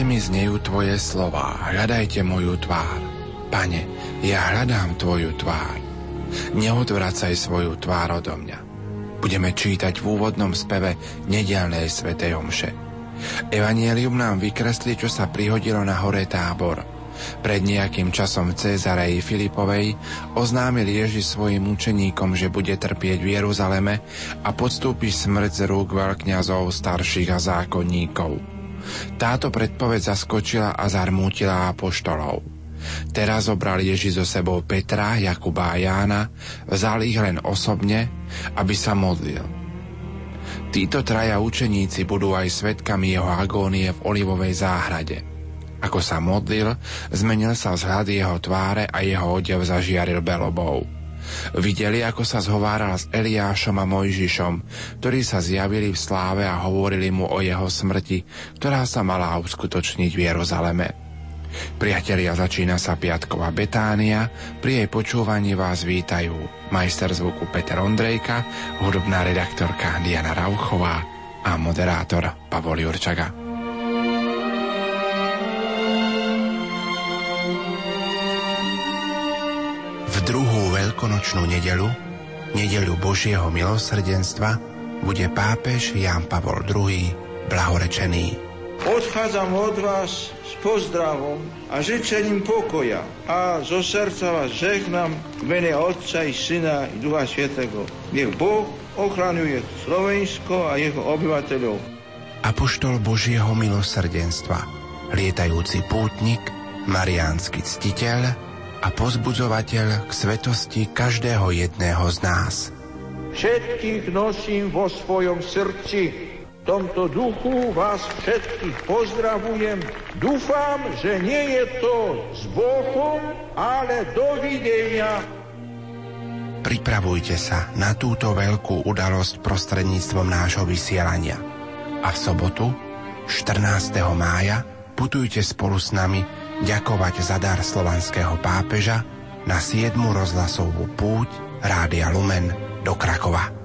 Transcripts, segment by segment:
Srdci mi znejú Tvoje slova, hľadajte moju tvár. Pane, ja hľadám Tvoju tvár. Neodvracaj svoju tvár odo mňa. Budeme čítať v úvodnom speve nedelnej svetej omše. Evangelium nám vykreslí, čo sa prihodilo na hore tábor. Pred nejakým časom v Cezareji Filipovej oznámil Ježiš svojim učeníkom, že bude trpieť v Jeruzaleme a podstúpi smrť z rúk veľkňazov, starších a zákonníkov. Táto predpoveď zaskočila a zarmútila apoštolov. Teraz zobral Ježiš so sebou Petra, Jakuba a Jána, vzal ich len osobne, aby sa modlil. Títo traja učeníci budú aj svetkami jeho agónie v olivovej záhrade. Ako sa modlil, zmenil sa vzhľad jeho tváre a jeho odev zažiaril belobou. Videli, ako sa zhováral s Eliášom a Mojžišom, ktorí sa zjavili v sláve a hovorili mu o jeho smrti, ktorá sa mala uskutočniť v Jeruzaleme. Priatelia, začína sa Piatková Betánia, pri jej počúvaní vás vítajú majster zvuku Peter Ondrejka, hudobná redaktorka Diana Rauchová a moderátor Pavol Jurčaga. V druhú veľkonočnú nedelu, nedelu Božieho milosrdenstva, bude pápež Jan Pavol II blahorečený. Odchádzam od vás s pozdravom a žečením pokoja a zo srdca vás žehnám v mene Otca i Syna i Ducha Svetého. Nech Boh ochraňuje Slovensko a jeho obyvateľov. Apoštol Božieho milosrdenstva, lietajúci pútnik, mariánsky ctiteľ a pozbudzovateľ k svetosti každého jedného z nás. Všetkých nosím vo svojom srdci v tomto duchu vás všetkých pozdravujem. Dúfam, že nie je to s Bohom, ale dovidenia. Pripravujte sa na túto veľkú udalosť prostredníctvom nášho vysielania. A v sobotu, 14. mája, putujte spolu s nami ďakovať za dar slovanského pápeža na 7. rozhlasovú púť Rádia Lumen do Krakova.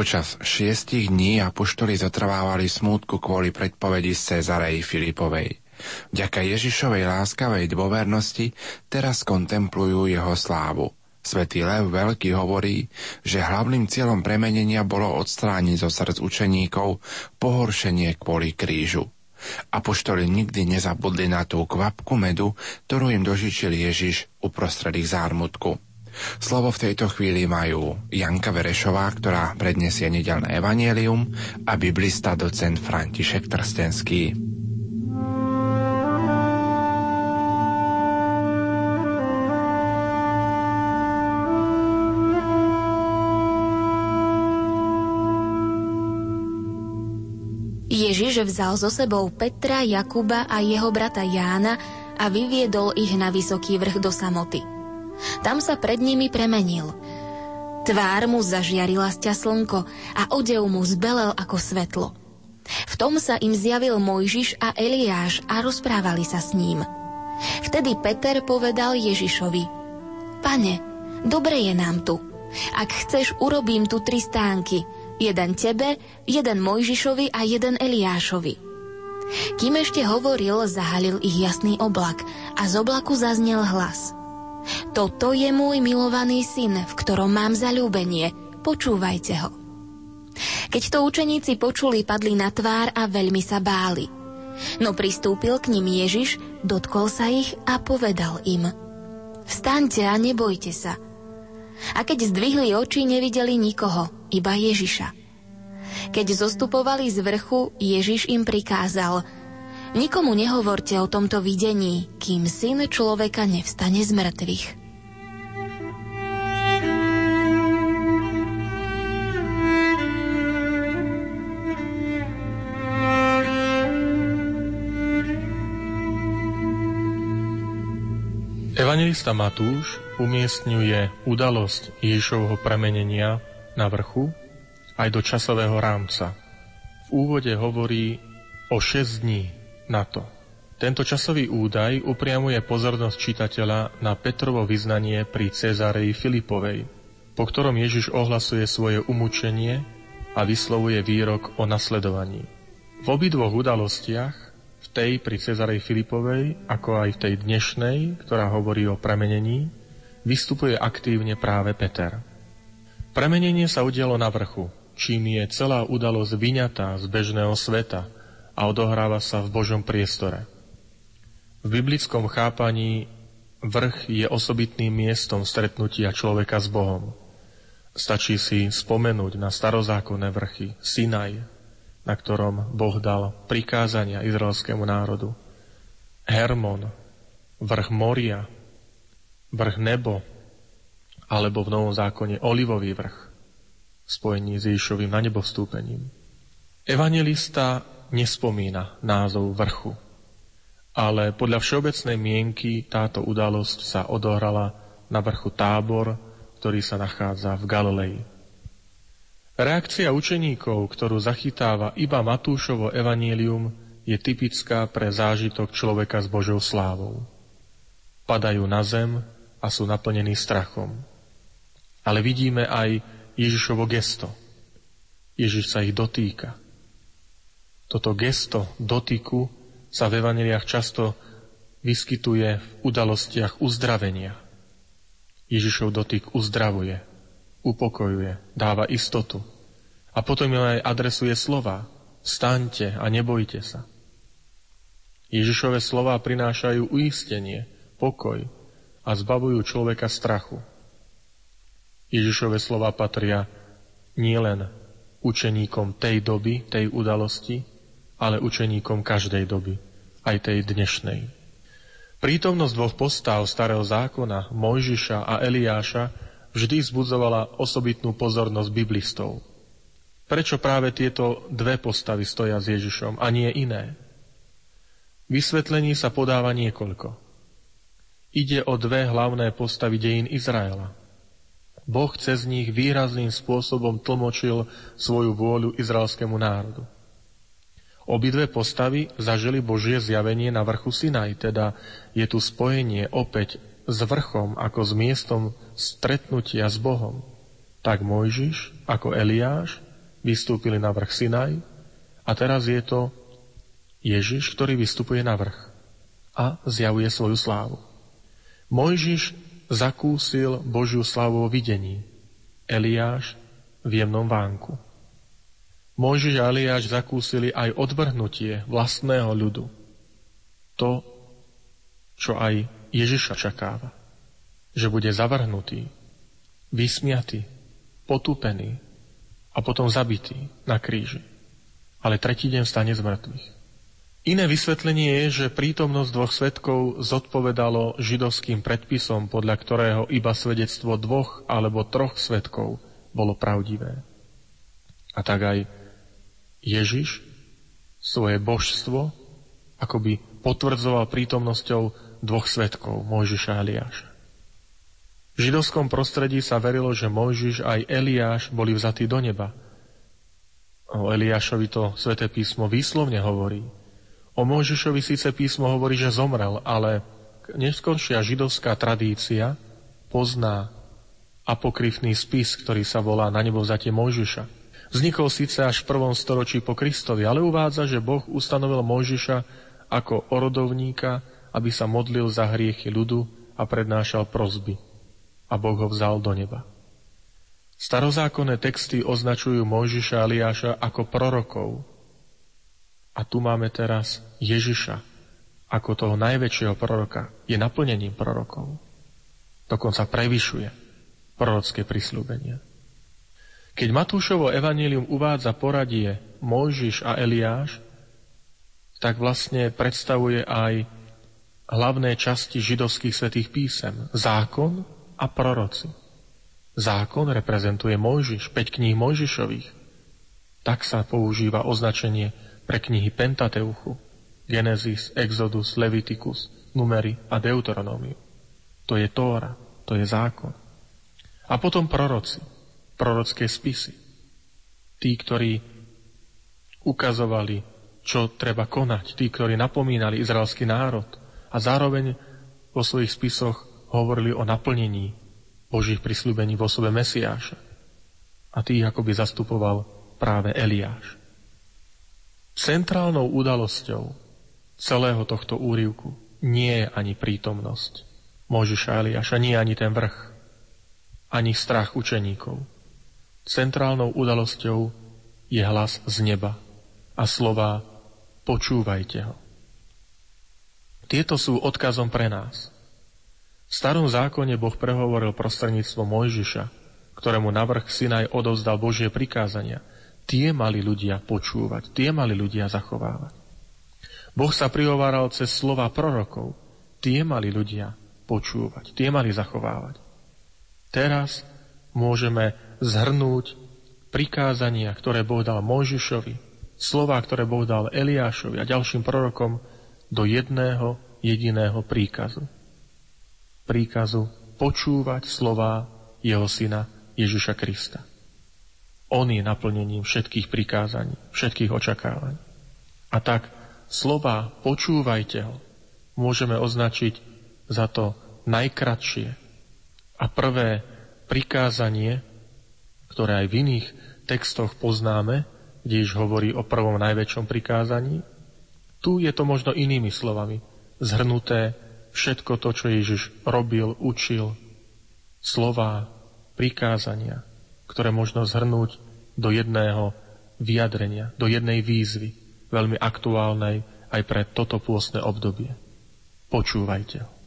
Počas šiestich dní apoštoli zotrvávali smútku kvôli predpovedi z Cezarej Filipovej. Vďaka Ježišovej láskavej dôvernosti teraz kontemplujú jeho slávu. Svetý Lev Veľký hovorí, že hlavným cieľom premenenia bolo odstrániť zo srdc učeníkov pohoršenie kvôli krížu. Apoštoli nikdy nezabudli na tú kvapku medu, ktorú im dožičil Ježiš uprostred ich zármutku. Slovo v tejto chvíli majú Janka Verešová, ktorá predniesie nedelné evanielium a biblista docent František Trstenský. Ježiš vzal so sebou Petra, Jakuba a jeho brata Jána a vyviedol ich na vysoký vrch do samoty. Tam sa pred nimi premenil. Tvár mu zažiarila sťa slnko a odev mu zbelel ako svetlo. V tom sa im zjavil Mojžiš a Eliáš a rozprávali sa s ním. Vtedy Peter povedal Ježišovi, Pane, dobre je nám tu. Ak chceš, urobím tu tri stánky. Jeden tebe, jeden Mojžišovi a jeden Eliášovi. Kým ešte hovoril, zahalil ich jasný oblak a z oblaku zaznel hlas – toto je môj milovaný syn, v ktorom mám zalúbenie. Počúvajte ho. Keď to učeníci počuli, padli na tvár a veľmi sa báli. No pristúpil k ním Ježiš, dotkol sa ich a povedal im Vstaňte a nebojte sa. A keď zdvihli oči, nevideli nikoho, iba Ježiša. Keď zostupovali z vrchu, Ježiš im prikázal – Nikomu nehovorte o tomto videní, kým syn človeka nevstane z mŕtvych. Evangelista Matúš umiestňuje udalosť Ježišovho premenenia na vrchu aj do časového rámca. V úvode hovorí o 6 dní na to. Tento časový údaj upriamuje pozornosť čitateľa na Petrovo vyznanie pri Cezáreji Filipovej, po ktorom Ježiš ohlasuje svoje umúčenie a vyslovuje výrok o nasledovaní. V obidvoch udalostiach, v tej pri Cezarej Filipovej, ako aj v tej dnešnej, ktorá hovorí o premenení, vystupuje aktívne práve Peter. Premenenie sa udialo na vrchu, čím je celá udalosť vyňatá z bežného sveta – a odohráva sa v Božom priestore. V biblickom chápaní vrch je osobitným miestom stretnutia človeka s Bohom. Stačí si spomenúť na starozákonné vrchy Sinaj, na ktorom Boh dal prikázania izraelskému národu. Hermon, vrch Moria, vrch Nebo, alebo v Novom zákone Olivový vrch, spojení s Ježišovým na nebo vstúpením. Evangelista nespomína názov vrchu. Ale podľa všeobecnej mienky táto udalosť sa odohrala na vrchu Tábor, ktorý sa nachádza v Galilei. Reakcia učeníkov, ktorú zachytáva iba Matúšovo evanílium, je typická pre zážitok človeka s Božou slávou. Padajú na zem a sú naplnení strachom. Ale vidíme aj Ježišovo gesto. Ježiš sa ich dotýka. Toto gesto dotyku sa v evaneliách často vyskytuje v udalostiach uzdravenia. Ježišov dotyk uzdravuje, upokojuje, dáva istotu. A potom im aj adresuje slova. Staňte a nebojte sa. Ježišové slova prinášajú uistenie, pokoj a zbavujú človeka strachu. Ježišové slova patria nielen učeníkom tej doby, tej udalosti, ale učeníkom každej doby, aj tej dnešnej. Prítomnosť dvoch postáv starého zákona, Mojžiša a Eliáša, vždy zbudzovala osobitnú pozornosť biblistov. Prečo práve tieto dve postavy stoja s Ježišom a nie iné? Vysvetlení sa podáva niekoľko. Ide o dve hlavné postavy dejín Izraela. Boh cez nich výrazným spôsobom tlmočil svoju vôľu izraelskému národu. Obidve postavy zažili Božie zjavenie na vrchu Sinaj, teda je tu spojenie opäť s vrchom ako s miestom stretnutia s Bohom. Tak Mojžiš ako Eliáš vystúpili na vrch Sinaj a teraz je to Ježiš, ktorý vystupuje na vrch a zjavuje svoju slávu. Mojžiš zakúsil Božiu slávu o videní, Eliáš v jemnom vánku. Mojžiš a Eliáš zakúsili aj odvrhnutie vlastného ľudu. To, čo aj Ježiša čakáva. Že bude zavrhnutý, vysmiatý, potúpený a potom zabitý na kríži. Ale tretí deň stane z mŕtvych. Iné vysvetlenie je, že prítomnosť dvoch svetkov zodpovedalo židovským predpisom, podľa ktorého iba svedectvo dvoch alebo troch svetkov bolo pravdivé. A tak aj Ježiš svoje božstvo akoby potvrdzoval prítomnosťou dvoch svetkov, Mojžiša a Eliáša. V židovskom prostredí sa verilo, že Mojžiš aj Eliáš boli vzatí do neba. O Eliášovi to sväté písmo výslovne hovorí – O Mojžišovi síce písmo hovorí, že zomrel, ale neskoršia židovská tradícia pozná apokryfný spis, ktorý sa volá Na nebo vzatie Mojžiša. Vznikol síce až v prvom storočí po Kristovi, ale uvádza, že Boh ustanovil Mojžiša ako orodovníka, aby sa modlil za hriechy ľudu a prednášal prozby. A Boh ho vzal do neba. Starozákonné texty označujú Mojžiša a Eliáša ako prorokov, a tu máme teraz Ježiša ako toho najväčšieho proroka. Je naplnením prorokov. Dokonca prevyšuje prorocké prislúbenia. Keď Matúšovo evanílium uvádza poradie Mojžiš a Eliáš, tak vlastne predstavuje aj hlavné časti židovských svetých písem. Zákon a proroci. Zákon reprezentuje Mojžiš, 5 kníh Mojžišových. Tak sa používa označenie pre knihy Pentateuchu, Genesis, Exodus, Leviticus, Numery a Deuteronómiu. To je Tóra, to je zákon. A potom proroci, prorocké spisy. Tí, ktorí ukazovali, čo treba konať, tí, ktorí napomínali izraelský národ a zároveň vo svojich spisoch hovorili o naplnení Božích prisľúbení v osobe Mesiáša. A tých akoby zastupoval práve Eliáš. Centrálnou udalosťou celého tohto úrivku nie je ani prítomnosť Možiša Eliáša, nie ani ten vrch, ani strach učeníkov. Centrálnou udalosťou je hlas z neba a slova počúvajte ho. Tieto sú odkazom pre nás. V starom zákone Boh prehovoril prostredníctvom Mojžiša, ktorému navrh Sinaj odovzdal Božie prikázania – tie mali ľudia počúvať, tie mali ľudia zachovávať. Boh sa prihováral cez slova prorokov, tie mali ľudia počúvať, tie mali zachovávať. Teraz môžeme zhrnúť prikázania, ktoré Boh dal Mojžišovi, slova, ktoré Boh dal Eliášovi a ďalším prorokom do jedného jediného príkazu. Príkazu počúvať slova jeho syna Ježiša Krista. On je naplnením všetkých prikázaní, všetkých očakávaní. A tak slova počúvajte ho môžeme označiť za to najkratšie a prvé prikázanie, ktoré aj v iných textoch poznáme, kde už hovorí o prvom najväčšom prikázaní. Tu je to možno inými slovami zhrnuté všetko to, čo Ježiš robil, učil, slova, prikázania, ktoré možno zhrnúť do jedného vyjadrenia, do jednej výzvy, veľmi aktuálnej aj pre toto pôstne obdobie. Počúvajte ho.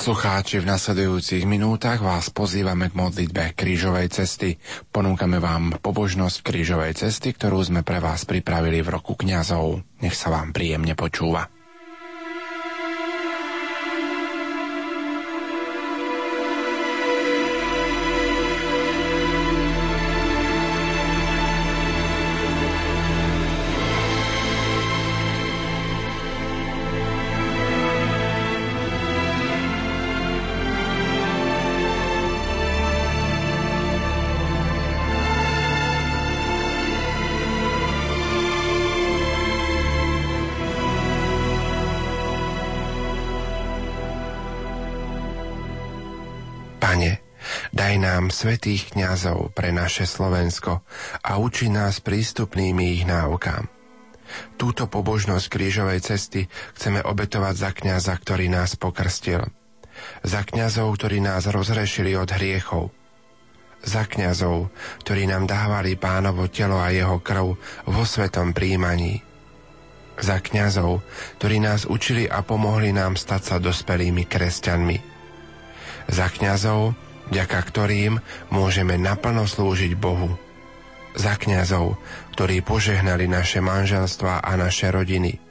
Poslucháči, v nasledujúcich minútach vás pozývame k modlitbe krížovej cesty. Ponúkame vám pobožnosť krížovej cesty, ktorú sme pre vás pripravili v roku kňazov. Nech sa vám príjemne počúva. Svetých kňazov pre naše Slovensko a učí nás prístupnými ich náukám. Túto pobožnosť krížovej cesty chceme obetovať za kňaza, ktorý nás pokrstil. Za kňazov, ktorí nás rozrešili od hriechov. Za kňazov, ktorí nám dávali pánovo telo a jeho krv vo svetom príjmaní. Za kňazov, ktorí nás učili a pomohli nám stať sa dospelými kresťanmi. Za kňazov, vďaka ktorým môžeme naplno slúžiť Bohu. Za kňazov, ktorí požehnali naše manželstva a naše rodiny.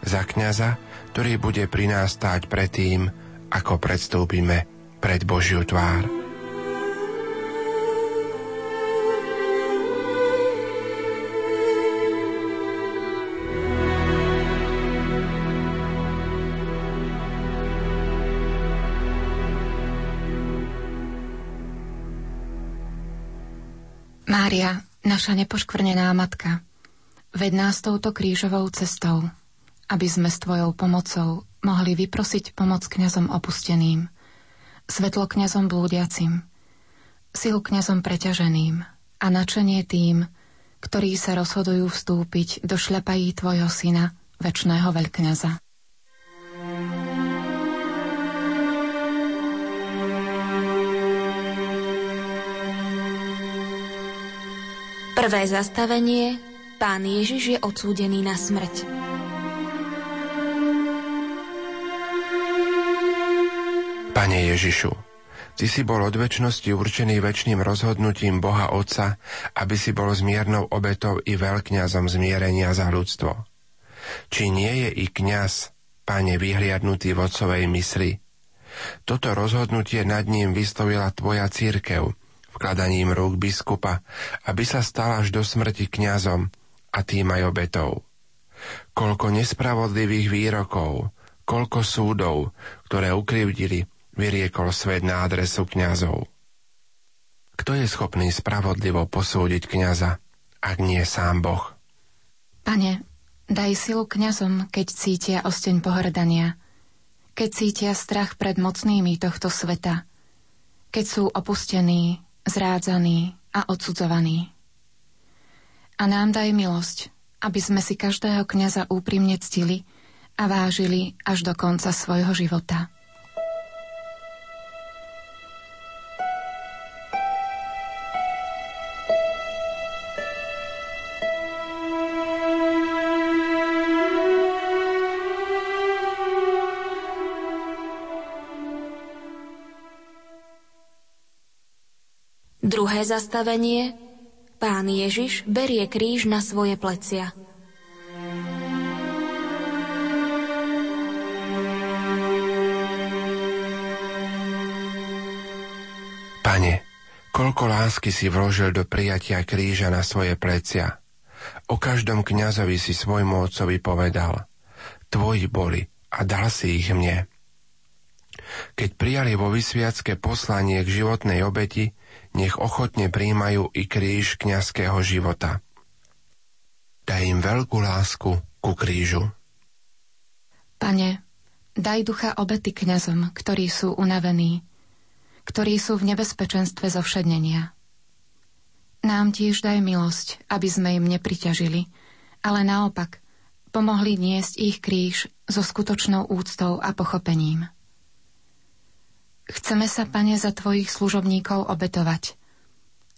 Za kňaza, ktorý bude pri nás stáť pred tým, ako predstúpime pred Božiu tvár. Mária, naša nepoškvrnená matka, ved nás touto krížovou cestou, aby sme s Tvojou pomocou mohli vyprosiť pomoc kňazom opusteným, svetlo kňazom blúdiacim, silu kňazom preťaženým a načenie tým, ktorí sa rozhodujú vstúpiť do šľapají Tvojho syna, väčšného veľkňaza. Prvé zastavenie Pán Ježiš je odsúdený na smrť. Pane Ježišu, Ty si bol od väčšnosti určený väčšným rozhodnutím Boha Otca, aby si bol zmiernou obetou i veľkňazom zmierenia za ľudstvo. Či nie je i kňaz, Pane, vyhliadnutý v Otcovej mysli? Toto rozhodnutie nad ním vyslovila Tvoja církev – vkladaním rúk biskupa, aby sa stal až do smrti kňazom a tým aj obetou. Koľko nespravodlivých výrokov, koľko súdov, ktoré ukrivdili, vyriekol svet na adresu kňazov. Kto je schopný spravodlivo posúdiť kňaza, ak nie sám Boh? Pane, daj silu kňazom, keď cítia osteň pohrdania, keď cítia strach pred mocnými tohto sveta, keď sú opustení, zrádzaný a odsudzovaný. A nám daj milosť, aby sme si každého kňaza úprimne ctili a vážili až do konca svojho života. Zastavenie Pán Ježiš berie kríž na svoje plecia. Pane, koľko lásky si vložil do prijatia kríža na svoje plecia. O každom kňazovi si svojmu otcovi povedal, tvoji boli a dal si ich mne. Keď prijali vo vysviacké poslanie k životnej obeti, nech ochotne príjmajú i kríž kňazského života. Daj im veľkú lásku ku krížu. Pane, daj ducha obety kňazom, ktorí sú unavení, ktorí sú v nebezpečenstve zovšednenia. Nám tiež daj milosť, aby sme im nepriťažili, ale naopak pomohli niesť ich kríž so skutočnou úctou a pochopením. Chceme sa, Pane, za Tvojich služobníkov obetovať.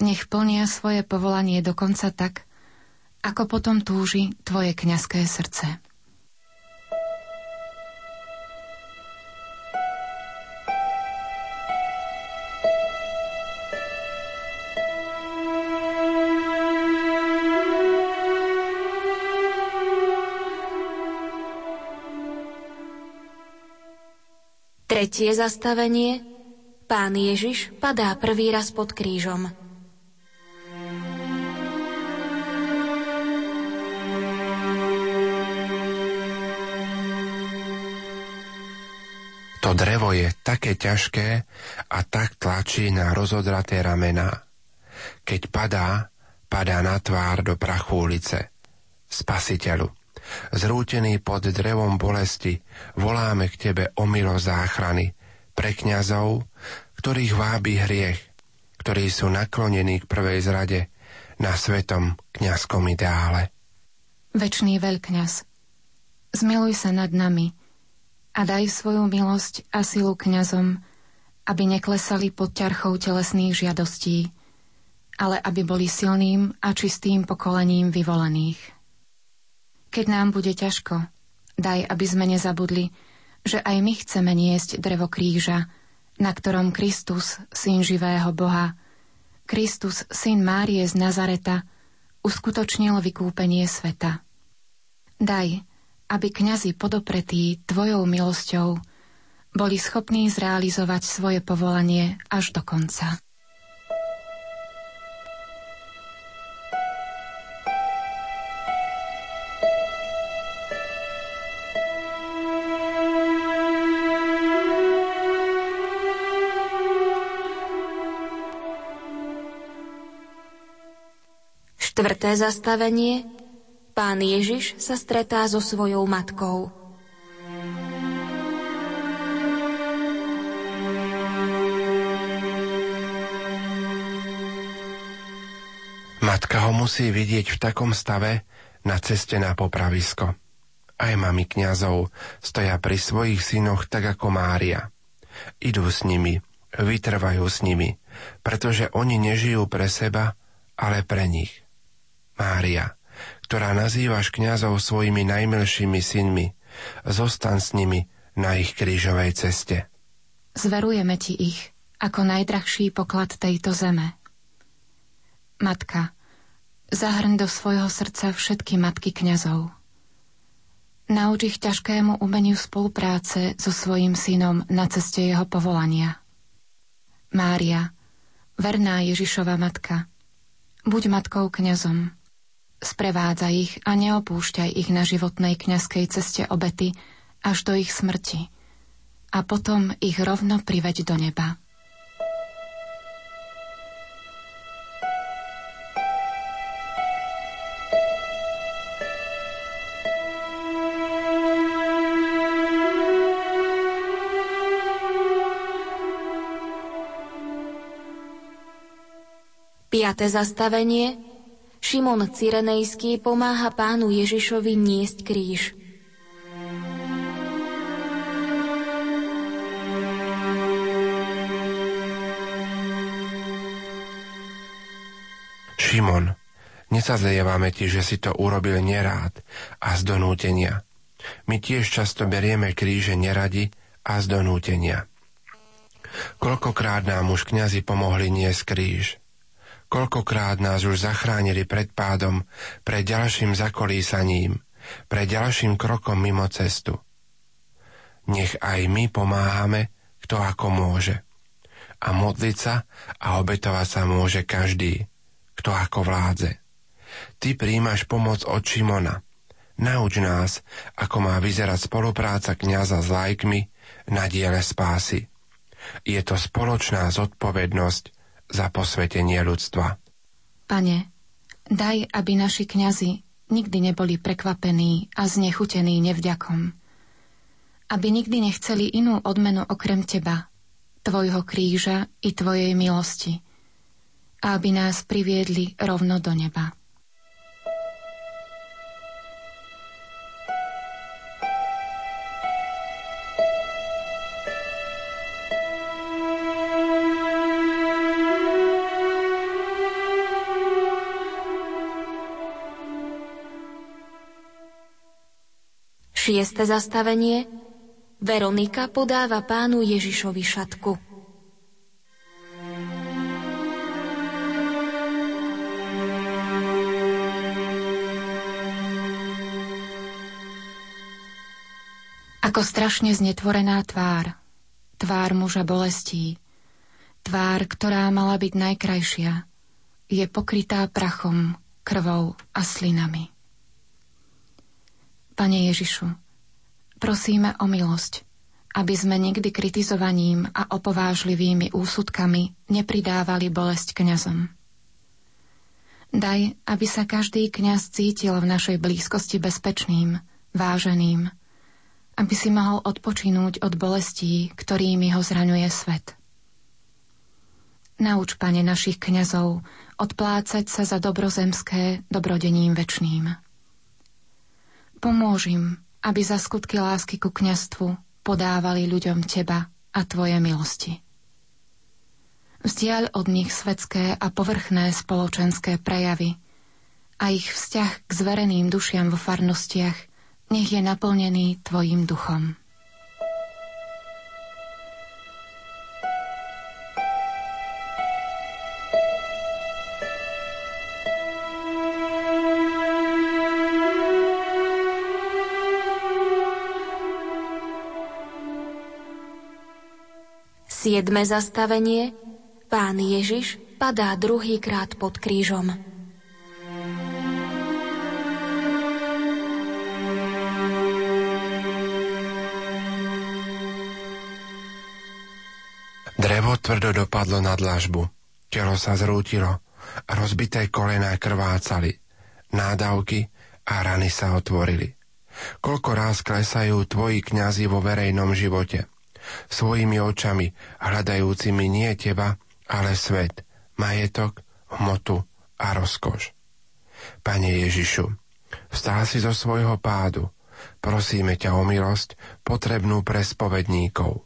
Nech plnia svoje povolanie dokonca tak, ako potom túži Tvoje kňazské srdce. Tretie zastavenie. Pán Ježiš padá prvý raz pod krížom. To drevo je také ťažké a tak tlačí na rozodraté ramená. Keď padá, padá na tvár do prachu ulice. Spasiteľu, zrútený pod drevom bolesti, voláme k Tebe o milo záchrany pre kňazov, ktorých vábi hriech, ktorí sú naklonení k prvej zrade na svetom kňazskom ideále. Večný veľkňaz, zmiluj sa nad nami, a daj svoju milosť a silu kňazom, aby neklesali pod ťarchou telesných žiadostí, ale aby boli silným a čistým pokolením vyvolených. Keď nám bude ťažko, daj, aby sme nezabudli, že aj my chceme niesť drevo kríža, na ktorom Kristus, syn živého Boha, Kristus, syn Márie z Nazareta, uskutočnil vykúpenie sveta. Daj, aby kňazi podopretí Tvojou milosťou boli schopní zrealizovať svoje povolanie až do konca. Štvrté zastavenie Pán Ježiš sa stretá so svojou matkou. Matka ho musí vidieť v takom stave na ceste na popravisko. Aj mami kňazov stoja pri svojich synoch tak ako Mária. Idú s nimi, vytrvajú s nimi, pretože oni nežijú pre seba, ale pre nich. Mária, ktorá nazývaš kňazov svojimi najmilšími synmi, zostan s nimi na ich krížovej ceste. Zverujeme ti ich ako najdrahší poklad tejto zeme. Matka, zahrň do svojho srdca všetky matky kňazov. Nauč ich ťažkému umeniu spolupráce so svojim synom na ceste jeho povolania. Mária, verná Ježišova matka, buď matkou kňazom. Sprevádza ich a neopúšťaj ich na životnej kňazskej ceste obety až do ich smrti. A potom ich rovno priveď do neba. Piaté zastavenie Šimon Cyrenejský pomáha pánu Ježišovi niesť kríž. Šimon, nesazlievame ti, že si to urobil nerád a z donútenia. My tiež často berieme kríže neradi a z donútenia. Koľkokrát nám už kňazi pomohli niesť kríž – Koľkokrát nás už zachránili pred pádom, pred ďalším zakolísaním, pred ďalším krokom mimo cestu. Nech aj my pomáhame, kto ako môže. A modliť sa a obetovať sa môže každý, kto ako vládze. Ty príjmaš pomoc od Šimona. Nauč nás, ako má vyzerať spolupráca kniaza s lajkmi na diele spásy. Je to spoločná zodpovednosť za posvetenie ľudstva. Pane, daj, aby naši kňazi nikdy neboli prekvapení a znechutení nevďakom. Aby nikdy nechceli inú odmenu okrem Teba, Tvojho kríža i Tvojej milosti. A aby nás priviedli rovno do neba. Šieste zastavenie. Veronika podáva pánu Ježišovi šatku. Ako strašne znetvorená tvár, tvár muža bolestí, tvár, ktorá mala byť najkrajšia, je pokrytá prachom, krvou a slinami. Pane Ježišu, prosíme o milosť, aby sme nikdy kritizovaním a opovážlivými úsudkami nepridávali bolesť kňazom. Daj, aby sa každý kňaz cítil v našej blízkosti bezpečným, váženým, aby si mohol odpočinúť od bolestí, ktorými ho zraňuje svet. Nauč, pane, našich kňazov odplácať sa za dobrozemské dobrodením večným. Pomôž im, aby za skutky lásky ku kňastvu podávali ľuďom teba a tvoje milosti. Vzdiaľ od nich svetské a povrchné spoločenské prejavy a ich vzťah k zvereným dušiam vo farnostiach nech je naplnený tvojim duchom. Siedme zastavenie. Pán Ježiš padá druhýkrát pod krížom. Drevo tvrdo dopadlo na dlažbu, telo sa zrútilo. Rozbité kolená krvácali, nádavky a rany sa otvorili. Koľko ráz klesajú tvoji kňazi vo verejnom živote – svojimi očami, hľadajúcimi nie teba, ale svet, majetok, hmotu a rozkoš. Pane Ježišu, vstal si zo svojho pádu, prosíme ťa o milosť, potrebnú pre spovedníkov.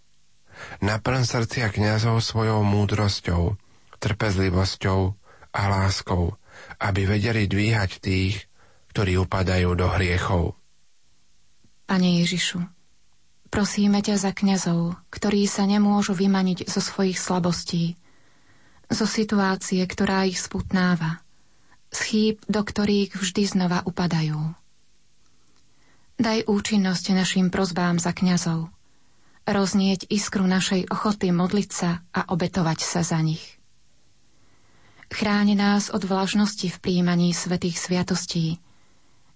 Naplň srdcia kňazov svojou múdrosťou, trpezlivosťou a láskou, aby vedeli dvíhať tých, ktorí upadajú do hriechov. Pane Ježišu, Prosíme ťa za kňazov, ktorí sa nemôžu vymaniť zo svojich slabostí, zo situácie, ktorá ich sputnáva, z chýb, do ktorých vždy znova upadajú. Daj účinnosť našim prozbám za kňazov, roznieť iskru našej ochoty modliť sa a obetovať sa za nich. Chráň nás od vlažnosti v príjmaní svetých sviatostí,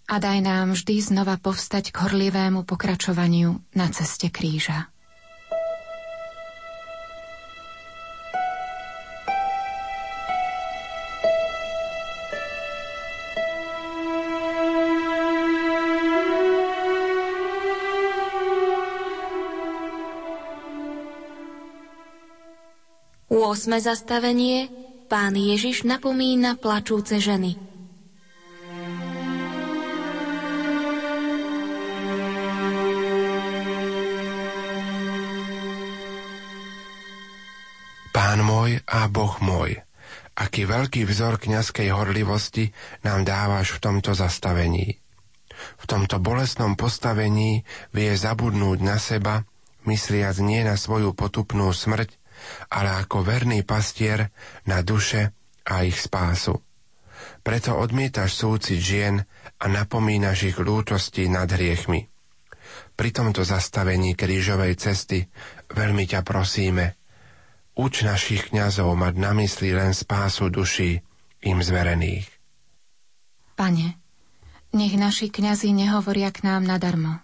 a daj nám vždy znova povstať k horlivému pokračovaniu na ceste kríža. Osme zastavenie Pán Ježiš napomína plačúce ženy – a Boh môj, aký veľký vzor kňazskej horlivosti nám dávaš v tomto zastavení. V tomto bolestnom postavení vie zabudnúť na seba, mysliac nie na svoju potupnú smrť, ale ako verný pastier na duše a ich spásu. Preto odmietaš súcit žien a napomínaš ich lútosti nad hriechmi. Pri tomto zastavení krížovej cesty veľmi ťa prosíme, Uč našich kňazov mať na mysli len spásu duší im zverených. Pane, nech naši kňazi nehovoria k nám nadarmo.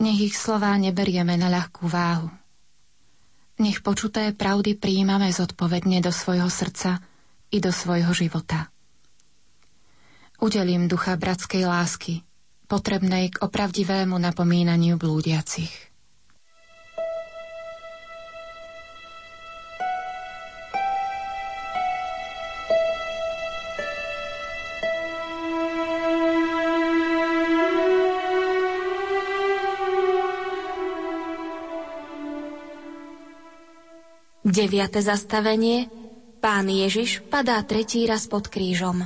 Nech ich slová neberieme na ľahkú váhu. Nech počuté pravdy príjmame zodpovedne do svojho srdca i do svojho života. Udelím ducha bratskej lásky, potrebnej k opravdivému napomínaniu blúdiacich. Deviate zastavenie Pán Ježiš padá tretí raz pod krížom.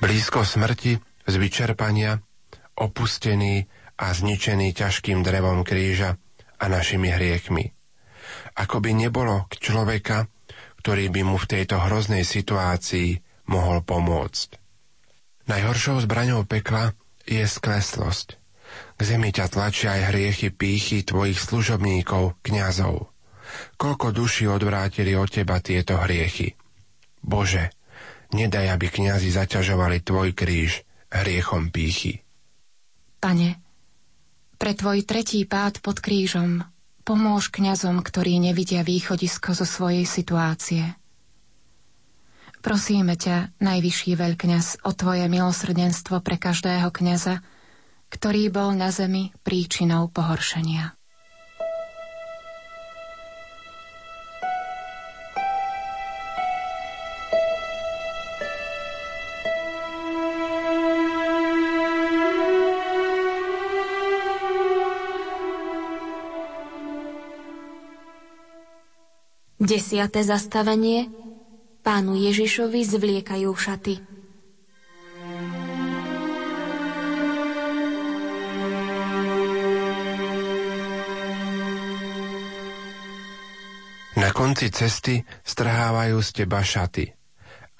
Blízko smrti, z vyčerpania, opustený a zničený ťažkým drevom kríža a našimi hriechmi. Ako by nebolo k človeka, ktorý by mu v tejto hroznej situácii mohol pomôcť. Najhoršou zbraňou pekla je skleslosť. K zemi ťa tlačia aj hriechy pýchy tvojich služobníkov, kňazov. Koľko duši odvrátili od teba tieto hriechy. Bože, nedaj, aby kňazi zaťažovali tvoj kríž hriechom pýchy. Pane, pre tvoj tretí pád pod krížom pomôž kňazom, ktorí nevidia východisko zo svojej situácie. Prosíme ťa, najvyšší veľkňaz, o tvoje milosrdenstvo pre každého kňaza, ktorý bol na zemi príčinou pohoršenia. Desiate zastavenie Pánu Ježišovi zvliekajú šaty. Na konci cesty strhávajú z teba šaty.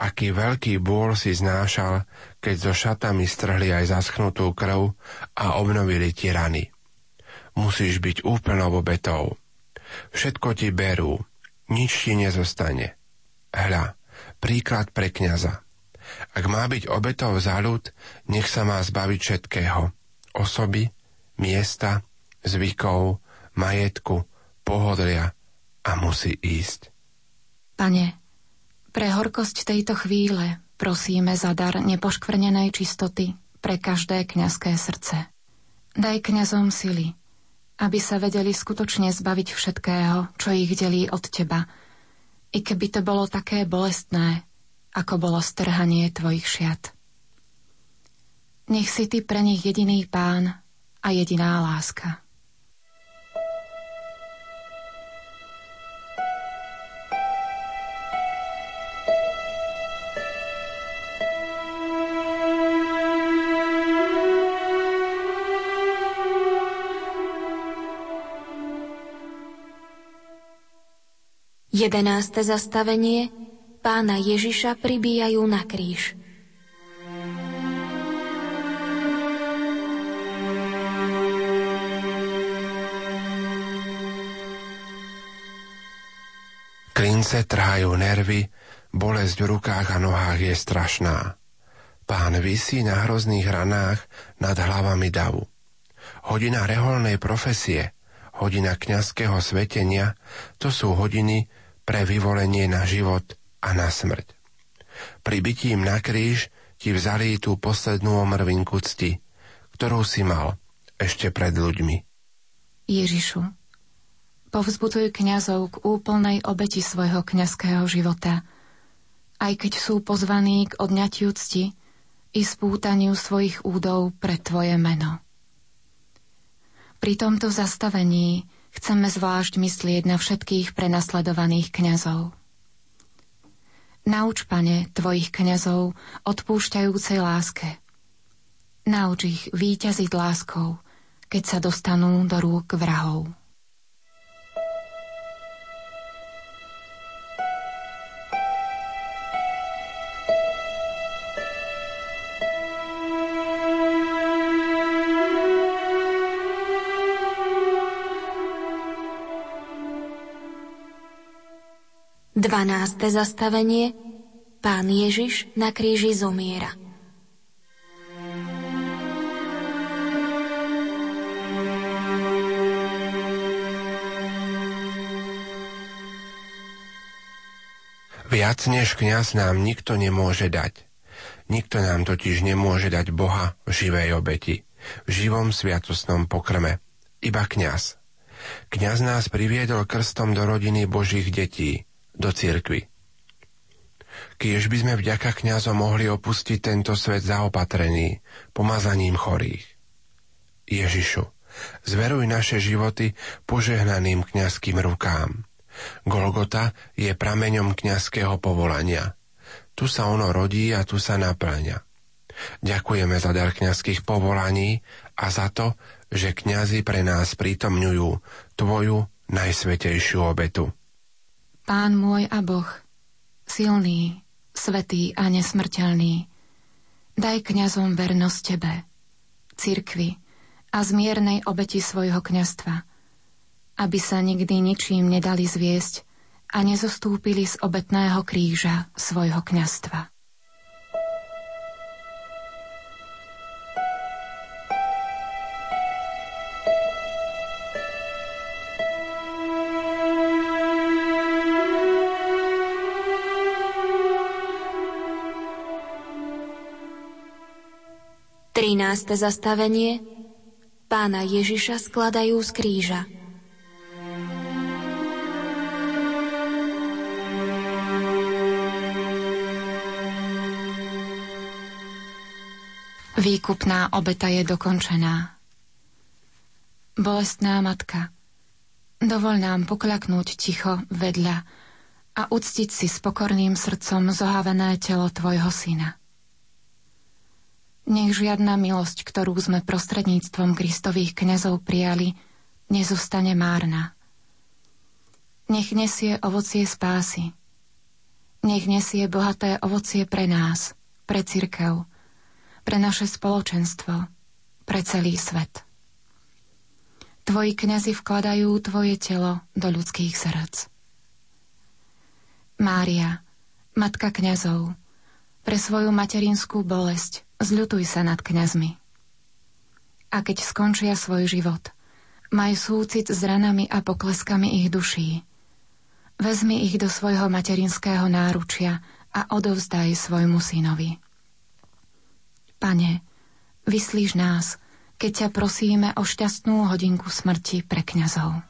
Aký veľký bôl si znášal, keď so šatami strhli aj zaschnutú krv a obnovili ti rany. Musíš byť úplnou obetou. Všetko ti berú, nič ti nezostane. Hľa, príklad pre kniaza. Ak má byť obetov za ľud, nech sa má zbaviť všetkého. Osoby, miesta, zvykov, majetku, pohodlia a musí ísť. Pane, pre horkosť tejto chvíle prosíme za dar nepoškvrnenej čistoty pre každé kňazské srdce. Daj kňazom sily, aby sa vedeli skutočne zbaviť všetkého, čo ich delí od Teba – i keby to bolo také bolestné, ako bolo strhanie tvojich šiat. Nech si ty pre nich jediný pán a jediná láska. Jedenáste zastavenie Pána Ježiša pribíjajú na kríž. Klince trhajú nervy, bolesť v rukách a nohách je strašná. Pán vysí na hrozných ranách nad hlavami davu. Hodina reholnej profesie, hodina kňazského svetenia, to sú hodiny, pre vyvolenie na život a na smrť. Pribitím na kríž ti vzali tú poslednú omrvinku cti, ktorú si mal ešte pred ľuďmi. Ježišu, povzbuduj kňazov k úplnej obeti svojho kňazského života, aj keď sú pozvaní k odňatiu cti i spútaniu svojich údov pre Tvoje meno. Pri tomto zastavení chceme zvlášť myslieť na všetkých prenasledovaných kňazov. Nauč, pane, tvojich kňazov odpúšťajúcej láske. Nauč ich výťaziť láskou, keď sa dostanú do rúk vrahov. 12. zastavenie Pán Ježiš na kríži zomiera. Viac než kňaz nám nikto nemôže dať. Nikto nám totiž nemôže dať Boha v živej obeti, v živom sviatostnom pokrme. Iba kňaz. Kňaz nás priviedol krstom do rodiny Božích detí, do cirkvy. Kiež by sme vďaka kňazom mohli opustiť tento svet zaopatrený, pomazaním chorých. Ježišu, zveruj naše životy požehnaným kňazským rukám. Golgota je prameňom kňazského povolania. Tu sa ono rodí a tu sa naplňa. Ďakujeme za dar kňazských povolaní a za to, že kňazi pre nás prítomňujú Tvoju najsvetejšiu obetu. Pán môj a Boh, silný, svetý a nesmrteľný, daj kňazom vernosť Tebe, cirkvi a zmiernej obeti svojho kňastva, aby sa nikdy ničím nedali zviesť a nezostúpili z obetného kríža svojho kňastva. 13. zastavenie Pána Ježiša skladajú z kríža. Výkupná obeta je dokončená. Bolestná matka, dovol nám pokľaknúť ticho vedľa a uctiť si s pokorným srdcom zohavené telo Tvojho syna. Nech žiadna milosť, ktorú sme prostredníctvom Kristových kňazov prijali, nezostane márna. Nech nesie ovocie spásy. Nech nesie bohaté ovocie pre nás, pre cirkev, pre naše spoločenstvo, pre celý svet. Tvoji kňazi vkladajú tvoje telo do ľudských srdc. Mária, matka kňazov, pre svoju materinskú bolesť Zľutuj sa nad kňazmi. A keď skončia svoj život, maj súcit s ranami a pokleskami ich duší. Vezmi ich do svojho materinského náručia a odovzdaj svojmu synovi. Pane, vyslíš nás, keď ťa prosíme o šťastnú hodinku smrti pre kňazov.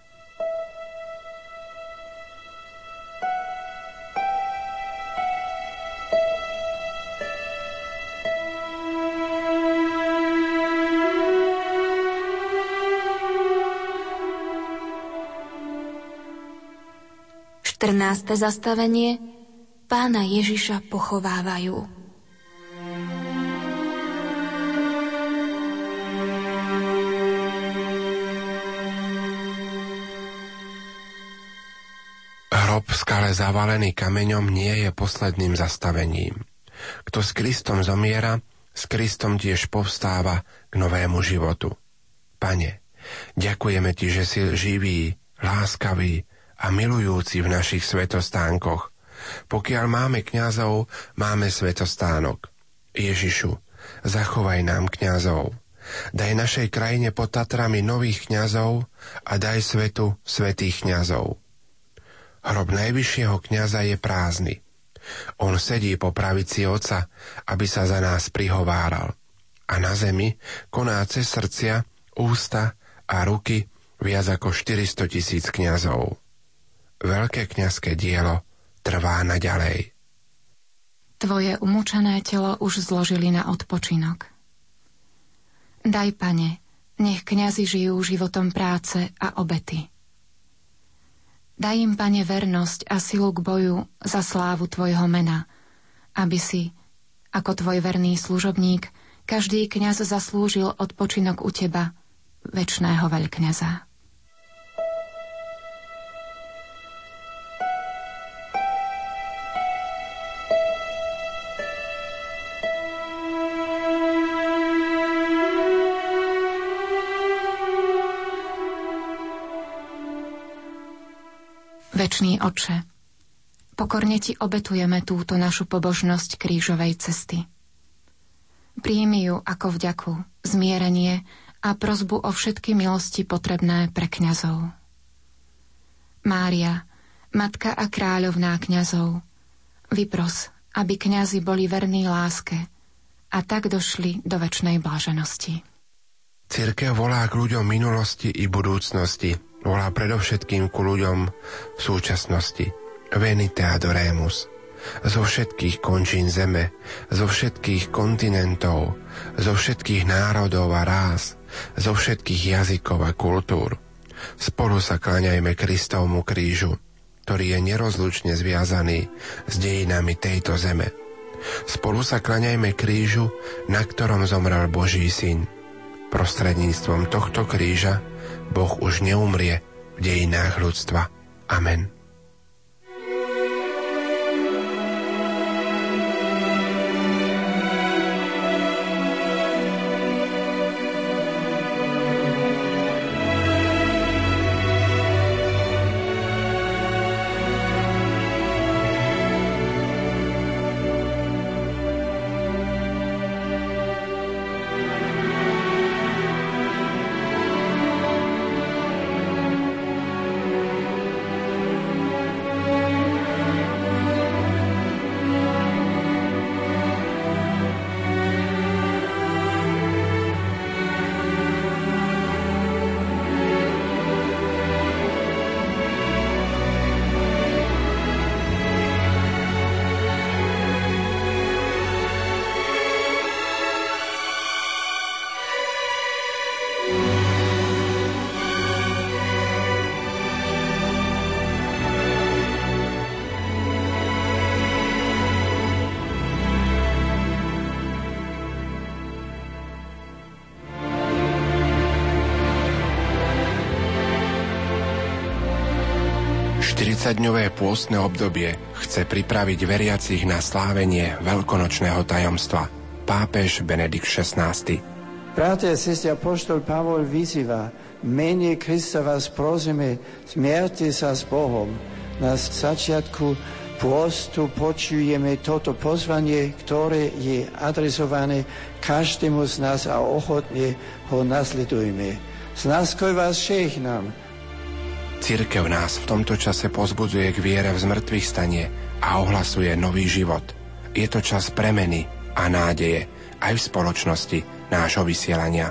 14. zastavenie Pána Ježiša pochovávajú. Hrob skale zavalený kameňom nie je posledným zastavením. Kto s Kristom zomiera, s Kristom tiež povstáva k novému životu. Pane, ďakujeme Ti, že si živý, láskavý, a milujúci v našich svetostánkoch. Pokiaľ máme kňazov, máme svetostánok. Ježišu, zachovaj nám kňazov. Daj našej krajine pod Tatrami nových kňazov a daj svetu svetých kňazov. Hrob najvyššieho kňaza je prázdny. On sedí po pravici oca, aby sa za nás prihováral. A na zemi koná cez srdcia, ústa a ruky viac ako 400 tisíc kňazov veľké kňazské dielo trvá naďalej. Tvoje umúčané telo už zložili na odpočinok. Daj, pane, nech kňazi žijú životom práce a obety. Daj im, pane, vernosť a silu k boju za slávu tvojho mena, aby si, ako tvoj verný služobník, každý kňaz zaslúžil odpočinok u teba, väčšného veľkňaza. Večný oče, pokorne ti obetujeme túto našu pobožnosť krížovej cesty. Príjmi ju ako vďaku, zmierenie a prozbu o všetky milosti potrebné pre kňazov. Mária, matka a kráľovná kňazov, vypros, aby kňazi boli verní láske a tak došli do väčšnej bláženosti. Cirkev volá k ľuďom minulosti i budúcnosti, volá predovšetkým ku ľuďom v súčasnosti. Venite adoremus. Zo všetkých končín zeme, zo všetkých kontinentov, zo všetkých národov a rás, zo všetkých jazykov a kultúr. Spolu sa klaňajme Kristovmu krížu, ktorý je nerozlučne zviazaný s dejinami tejto zeme. Spolu sa klaňajme krížu, na ktorom zomrel Boží syn. Prostredníctvom tohto kríža Boh už neumrie v dejinách ľudstva. Amen. 40-dňové pôstne obdobie chce pripraviť veriacich na slávenie veľkonočného tajomstva. Pápež Benedikt XVI. Bratia sestri, apoštol Pavol vyzýva, mene Krista vás prosíme, smierte sa s Bohom. Na začiatku pôstu počujeme toto pozvanie, ktoré je adresované každému z nás a ochotne ho nasledujme. S náskoj vás nám, Církev nás v tomto čase pozbudzuje k viere v zmrtvých stanie a ohlasuje nový život. Je to čas premeny a nádeje aj v spoločnosti nášho vysielania.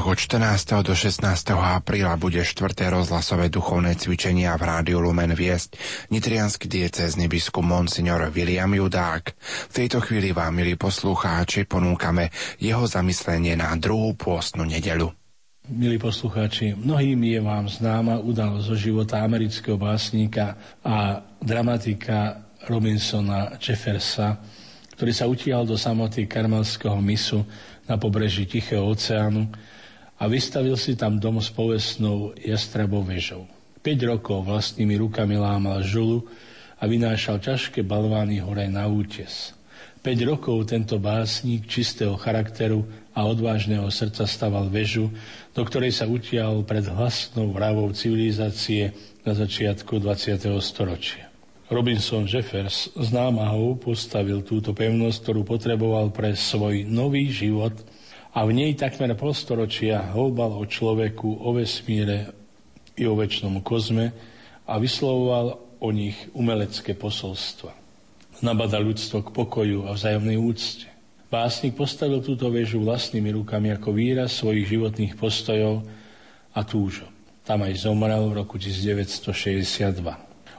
Piatok od 14. do 16. apríla bude 4. rozhlasové duchovné cvičenia v Rádiu Lumen viesť nitrianský diecézny biskup Monsignor William Judák. V tejto chvíli vám, milí poslucháči, ponúkame jeho zamyslenie na druhú pôstnu nedelu. Milí poslucháči, mnohým je vám známa udalosť zo života amerického básnika a dramatika Robinsona Jeffersa, ktorý sa utial do samoty karmelského misu na pobreží Tichého oceánu a vystavil si tam dom s povestnou jastrabou vežou. 5 rokov vlastnými rukami lámal žulu a vynášal ťažké balvány hore na útes. 5 rokov tento básnik čistého charakteru a odvážneho srdca staval väžu, do ktorej sa utial pred hlasnou vravou civilizácie na začiatku 20. storočia. Robinson Jeffers s námahou postavil túto pevnosť, ktorú potreboval pre svoj nový život a v nej takmer polstoročia houbal o človeku, o vesmíre i o väčšnom kozme a vyslovoval o nich umelecké posolstva. Nabada ľudstvo k pokoju a vzájomnej úcte. Básnik postavil túto väžu vlastnými rukami ako výraz svojich životných postojov a túžob. Tam aj zomrel v roku 1962.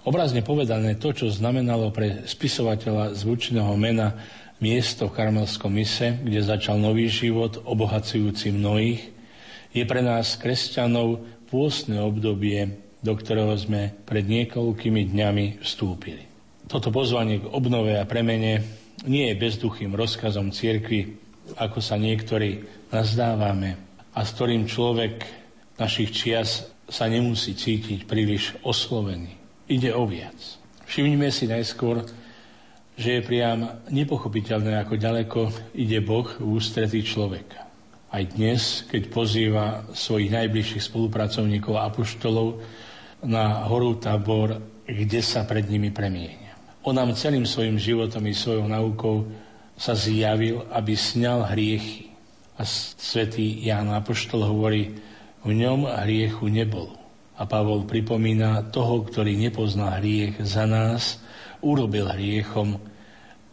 Obrazne povedané to, čo znamenalo pre spisovateľa zvučného mena miesto v Karmelskom mise, kde začal nový život, obohacujúci mnohých, je pre nás, kresťanov, pôstne obdobie, do ktorého sme pred niekoľkými dňami vstúpili. Toto pozvanie k obnove a premene nie je bezduchým rozkazom cirkvi, ako sa niektorí nazdávame a s ktorým človek našich čias sa nemusí cítiť príliš oslovený. Ide o viac. Všimnime si najskôr, že je priam nepochopiteľné, ako ďaleko ide Boh v ústretí človeka. Aj dnes, keď pozýva svojich najbližších spolupracovníkov a apoštolov na horu Tabor, kde sa pred nimi premienia. On nám celým svojim životom i svojou naukou sa zjavil, aby sňal hriechy. A svätý Ján Apoštol hovorí, v ňom hriechu nebolo. A Pavol pripomína toho, ktorý nepozná hriech za nás, urobil hriechom,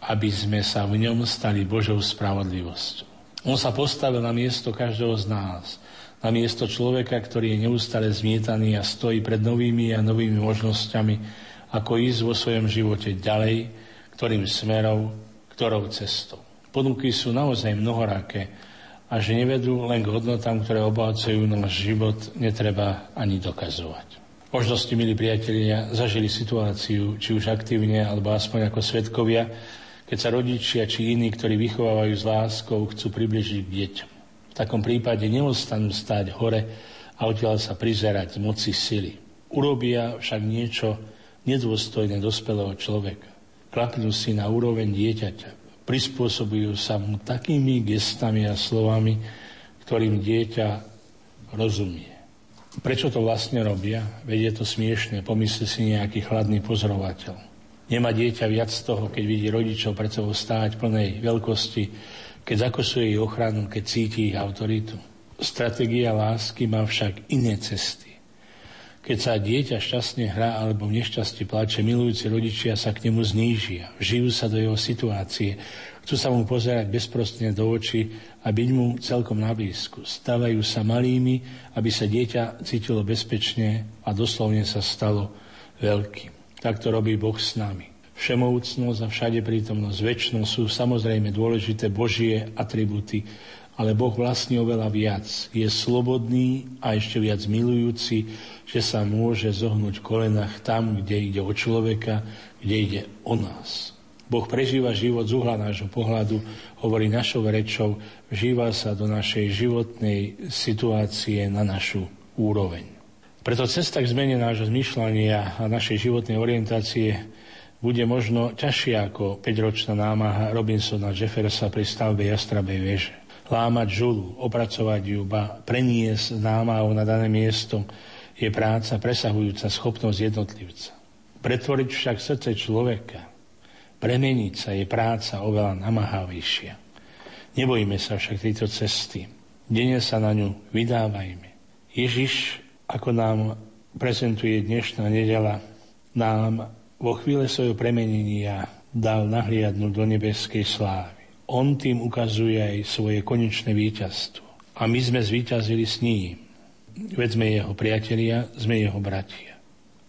aby sme sa v ňom stali Božou spravodlivosťou. On sa postavil na miesto každého z nás, na miesto človeka, ktorý je neustále zmietaný a stojí pred novými a novými možnosťami, ako ísť vo svojom živote ďalej, ktorým smerom, ktorou cestou. Ponuky sú naozaj mnohoraké, a že nevedú len k hodnotám, ktoré obohacujú náš život, netreba ani dokazovať. Možno ste, milí priatelia, zažili situáciu, či už aktívne, alebo aspoň ako svetkovia, keď sa rodičia či iní, ktorí vychovávajú s láskou, chcú približiť k deťom. V takom prípade neostanú stáť hore a odtiaľ sa prizerať moci sily. Urobia však niečo nedôstojné dospelého človeka. Klapnú si na úroveň dieťaťa, prispôsobujú sa mu takými gestami a slovami, ktorým dieťa rozumie. Prečo to vlastne robia? Veď je to smiešne, pomyslí si nejaký chladný pozorovateľ. Nemá dieťa viac z toho, keď vidí rodičov pred sebou stáť plnej veľkosti, keď zakosuje ich ochranu, keď cíti ich autoritu. Stratégia lásky má však iné cesty. Keď sa dieťa šťastne hrá alebo v nešťastí plače, milujúci rodičia sa k nemu znížia, žijú sa do jeho situácie, chcú sa mu pozerať bezprostredne do očí a byť mu celkom na blízku. Stávajú sa malými, aby sa dieťa cítilo bezpečne a doslovne sa stalo veľkým. Tak to robí Boh s nami. Všemovúcnosť a všade prítomnosť, väčšnosť sú samozrejme dôležité Božie atributy, ale Boh vlastne oveľa viac. Je slobodný a ešte viac milujúci, že sa môže zohnúť v kolenách tam, kde ide o človeka, kde ide o nás. Boh prežíva život z uhla nášho pohľadu, hovorí našou rečou, vžíva sa do našej životnej situácie na našu úroveň. Preto cesta k zmene nášho zmyšľania a našej životnej orientácie bude možno ťažšia ako 5-ročná námaha Robinsona Jeffersa pri stavbe Jastrabej veže lámať žulu, opracovať ju, ba preniesť námahu na dané miesto, je práca presahujúca schopnosť jednotlivca. Pretvoriť však srdce človeka, premeniť sa je práca oveľa namáhavejšia. Nebojíme sa však tejto cesty. Denne sa na ňu vydávajme. Ježiš, ako nám prezentuje dnešná nedela, nám vo chvíle svojho premenenia dal nahliadnúť do nebeskej slávy. On tým ukazuje aj svoje konečné víťazstvo. a my sme zvíťazili s ním. Veď sme jeho priatelia, sme jeho bratia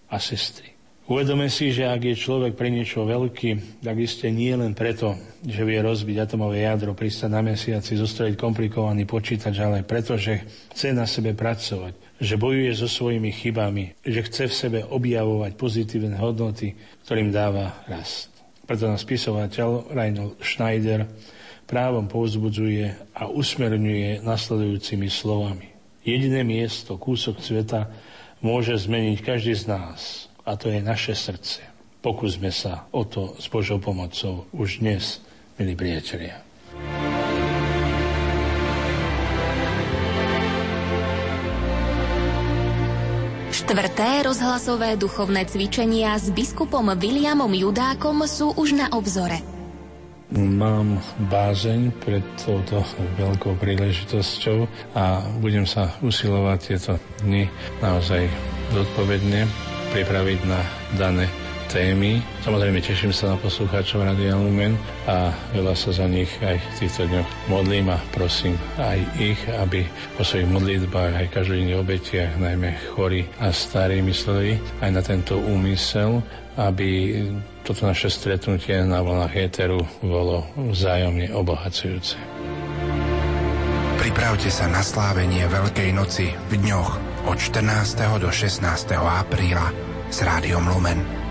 a sestry. Uvedome si, že ak je človek pre niečo veľký, tak iste nie len preto, že vie rozbiť atomové jadro, pristať na mesiaci, zostaviť komplikovaný počítač, ale preto, že chce na sebe pracovať, že bojuje so svojimi chybami, že chce v sebe objavovať pozitívne hodnoty, ktorým dáva rast. Preto nás spisovateľ Reinhold Schneider právom povzbudzuje a usmerňuje nasledujúcimi slovami. Jediné miesto, kúsok sveta, môže zmeniť každý z nás, a to je naše srdce. Pokúsme sa o to s Božou pomocou už dnes, milí priatelia. Štvrté rozhlasové duchovné cvičenia s biskupom Williamom Judákom sú už na obzore. Mám bázeň pred touto veľkou príležitosťou a budem sa usilovať tieto dni naozaj zodpovedne pripraviť na dané témy. Samozrejme teším sa na poslucháčov Radia Lumen a veľa sa za nich aj v týchto dňoch modlím a prosím aj ich, aby po svojich modlitbách aj každodenných obetiach, najmä chorí a starí mysleli aj na tento úmysel, aby toto naše stretnutie na vlnách éteru bolo vzájomne obohacujúce. Pripravte sa na slávenie Veľkej noci v dňoch od 14. do 16. apríla s Rádiom Lumen.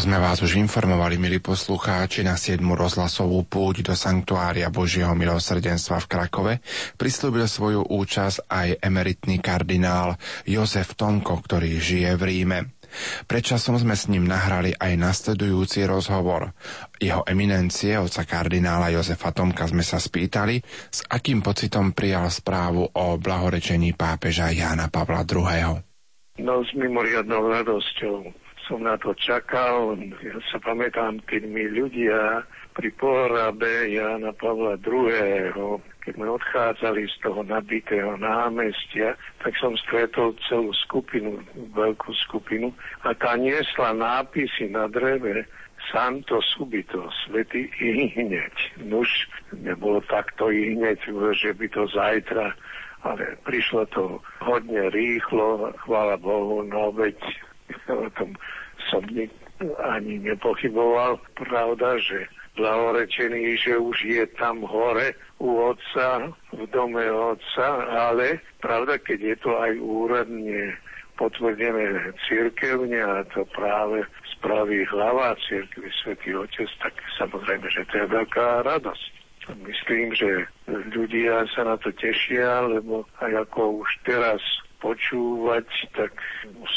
Ako sme vás už informovali, milí poslucháči, na 7. rozhlasovú púť do Sanktuária Božieho milosrdenstva v Krakove prislúbil svoju účasť aj emeritný kardinál Jozef Tonko, ktorý žije v Ríme. Predčasom sme s ním nahrali aj nasledujúci rozhovor. Jeho eminencie, oca kardinála Jozefa Tomka, sme sa spýtali, s akým pocitom prijal správu o blahorečení pápeža Jána Pavla II. No s mimoriadnou radosťou som na to čakal. Ja sa pamätám, keď mi ľudia pri pohrabe Jana Pavla II., keď sme odchádzali z toho nabitého námestia, tak som stretol celú skupinu, veľkú skupinu a tá niesla nápisy na dreve Santo subito, svety i hneď. Nuž, nebolo takto i hneď, že by to zajtra, ale prišlo to hodne rýchlo, chvála Bohu, no veď o tom som ani nepochyboval. Pravda, že blahorečený, že už je tam hore u otca, v dome otca, ale pravda, keď je to aj úradne potvrdené církevne a to práve spraví hlava církvy Svetý Otec, tak samozrejme, že to je veľká radosť. Myslím, že ľudia sa na to tešia, lebo aj ako už teraz počúvať, tak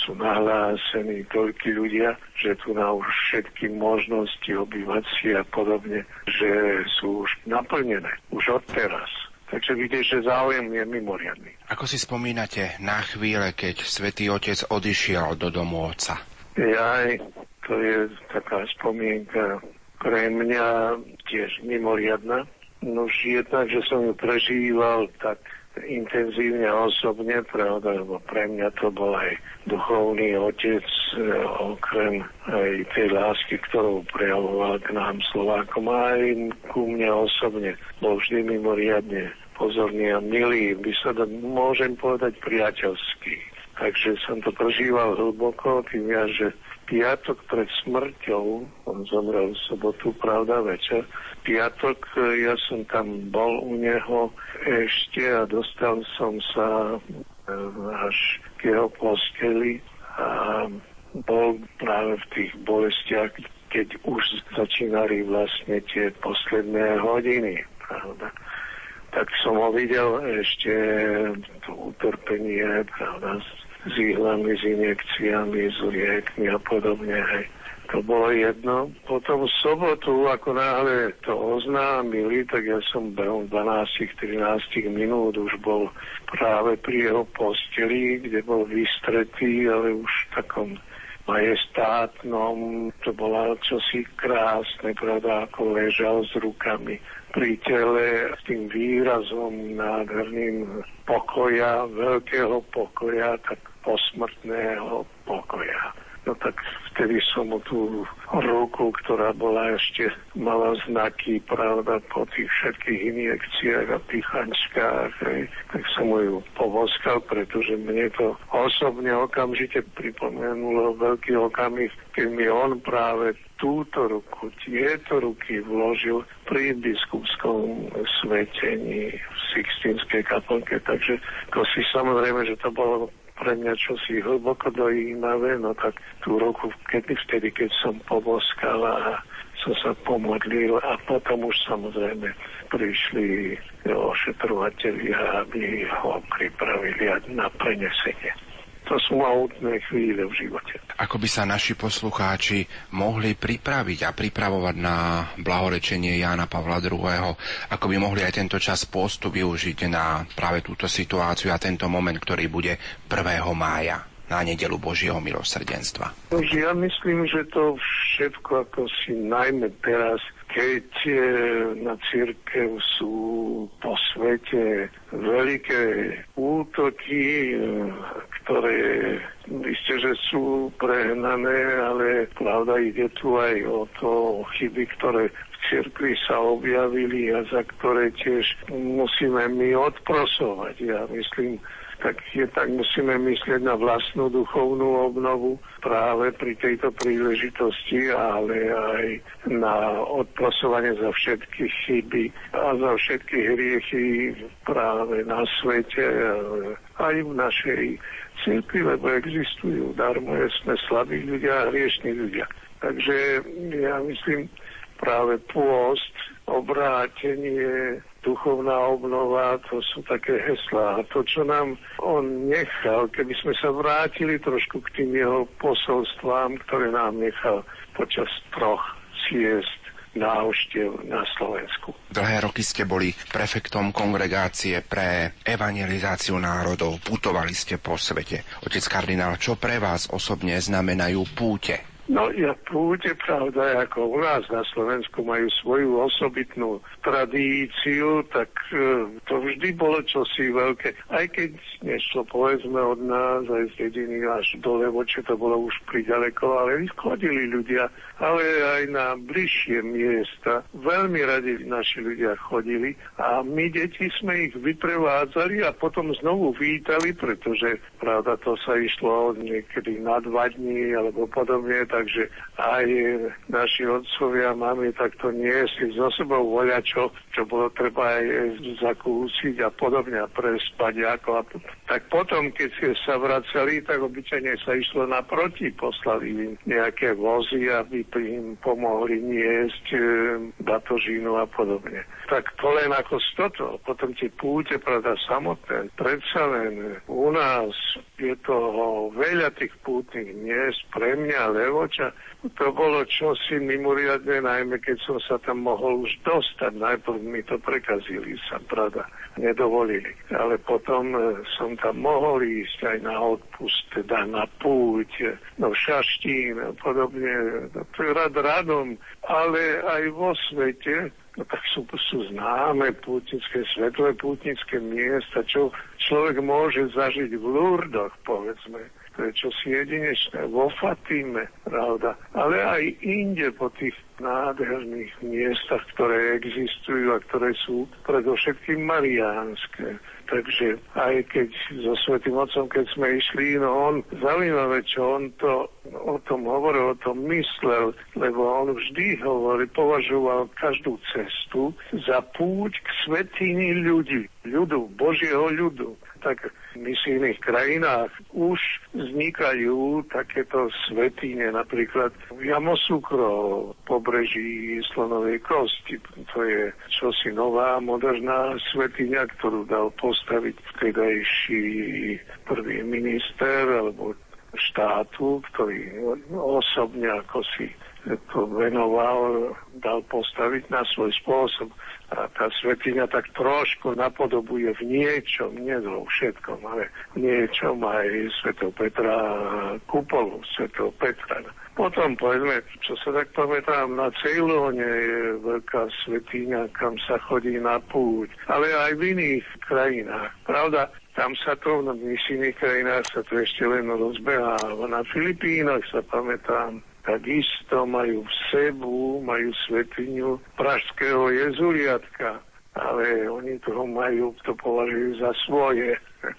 sú nahlásení toľky ľudia, že tu na už všetky možnosti obyvací a podobne, že sú už naplnené, už od teraz. Takže vidíte, že záujem je mimoriadný. Ako si spomínate na chvíle, keď svätý Otec odišiel do domu Otca? Jaj, to je taká spomienka pre mňa tiež mimoriadná. No jednak, že som ju prežíval tak intenzívne osobne, pravda, lebo pre mňa to bol aj duchovný otec, e, okrem aj tej lásky, ktorú prejavoval k nám Slovákom, a aj ku mne osobne. Bol vždy mimoriadne pozorný a milý, by sa to, môžem povedať, priateľský. Takže som to prežíval hlboko, tým ja, že piatok pred smrťou, on zomrel v sobotu, pravda, večer, piatok e, ja som tam bol u neho ešte a dostal som sa e, až k jeho posteli a bol práve v tých bolestiach, keď už začínali vlastne tie posledné hodiny, pravda. Tak som ho videl ešte to utrpenie, pravda, s ihlami, s injekciami, s liekmi a podobne. Hej. To bolo jedno. Potom v sobotu, ako náhle to oznámili, tak ja som behom 12-13 minút už bol práve pri jeho posteli, kde bol vystretý, ale už v takom majestátnom, to bolo čosi krásne, pravda, ako ležal s rukami pri tele s tým výrazom nádherným pokoja, veľkého pokoja, tak posmrtného pokoja. No tak vtedy som mu tú ruku, ktorá bola ešte, mala znaky, pravda, po tých všetkých injekciách a pichančkách, hej, tak som mu ju povoskal, pretože mne to osobne okamžite pripomenulo veľký okamih, keď mi on práve túto ruku, tieto ruky vložil pri biskupskom svetení v Sixtínskej kaplnke. Takže to si samozrejme, že to bolo pre mňa čosi hlboko dojímavé, no tak tú roku, kedy vtedy, keď som poboskal a som sa pomodlil a potom už samozrejme prišli ošetrovateľi, aby ho pripravili na prenesenie. To sú mohutné chvíle v živote. Ako by sa naši poslucháči mohli pripraviť a pripravovať na blahorečenie Jána Pavla II. Ako by mohli aj tento čas postup využiť na práve túto situáciu a tento moment, ktorý bude 1. mája na nedelu Božieho milosrdenstva. Ja myslím, že to všetko ako si najmä teraz keď na církev sú po svete veľké útoky, ktoré isté, že sú prehnané, ale pravda ide tu aj o to o chyby, ktoré v cirkvi sa objavili a za ktoré tiež musíme my odprosovať. Ja myslím, tak, je, tak musíme myslieť na vlastnú duchovnú obnovu práve pri tejto príležitosti, ale aj na odprosovanie za všetky chyby a za všetky hriechy práve na svete, aj v našej cirkvi, lebo existujú. Darmo sme slabí ľudia a hriešní ľudia. Takže ja myslím, práve pôst, obrátenie, duchovná obnova, to sú také heslá. A to, čo nám on nechal, keby sme sa vrátili trošku k tým jeho posolstvám, ktoré nám nechal počas troch siest návštev na Slovensku. Dlhé roky ste boli prefektom kongregácie pre evangelizáciu národov. Putovali ste po svete. Otec kardinál, čo pre vás osobne znamenajú púte? No ja púte, pravda, ako u nás na Slovensku majú svoju osobitnú tradíciu, tak e, to vždy bolo čosi veľké. Aj keď nešlo povedzme od nás, aj z dediny až do Levoče, to bolo už priďaleko, ale chodili ľudia, ale aj na bližšie miesta. Veľmi radi naši ľudia chodili a my deti sme ich vyprevádzali a potom znovu vítali, pretože pravda to sa išlo niekedy na dva dní alebo podobne, takže aj naši otcovia, mamy takto niesli zo sebou voľačo, čo bolo treba aj zakúsiť a podobne a prespať. Ako. Tak potom, keď sa vracali, tak obyčajne sa išlo naproti, poslali im nejaké vozy, aby im pomohli niesť e, batožínu a podobne. Tak to len ako z toto. Potom tie púte, pravda, samotné. Predsa len u nás je toho veľa tých pútnych miest pre mňa, Levoča. To bolo čosi mimoriadne, najmä keď som sa tam mohol už dostať. Najprv mi to prekazili, sa pravda, nedovolili. Ale potom e, som tam mohol ísť aj na odpust, teda na púť, no šaštín a podobne. No, rad radom, ale aj vo svete No tak sú, sú známe pútnické, svetlé pútnické miesta, čo človek môže zažiť v Lurdoch, povedzme. To je čosi jedinečné, vo Fatime, pravda. Ale aj inde po tých nádherných miestach, ktoré existujú a ktoré sú predovšetkým mariánske. Takže aj keď so Svetým Otcom, keď sme išli, no on, zaujímavé, čo on to o tom hovoril, o tom myslel, lebo on vždy hovorí, považoval každú cestu za púť k svetini ľudí, ľudu, Božieho ľudu tak v misijných krajinách už vznikajú takéto svetine, napríklad Jamosukro, pobreží Slonovej kosti. To je čosi nová, moderná svetiňa, ktorú dal postaviť vtedajší prvý minister alebo štátu, ktorý osobne ako si to venoval, dal postaviť na svoj spôsob. A tá svetiňa tak trošku napodobuje v niečom, nie vo všetkom, ale v niečom aj svetov Petra kupolu, svetov Petra. Potom, povedzme, čo sa tak pamätám, na Ceylone je veľká svetiňa, kam sa chodí na púť, ale aj v iných krajinách. Pravda, tam sa to, v misijných krajinách sa to ešte len rozbeháva. Na Filipínoch sa pamätám, takisto majú v Sebu, majú svetiňu pražského jezuliatka, ale oni toho majú, to považujú za svoje.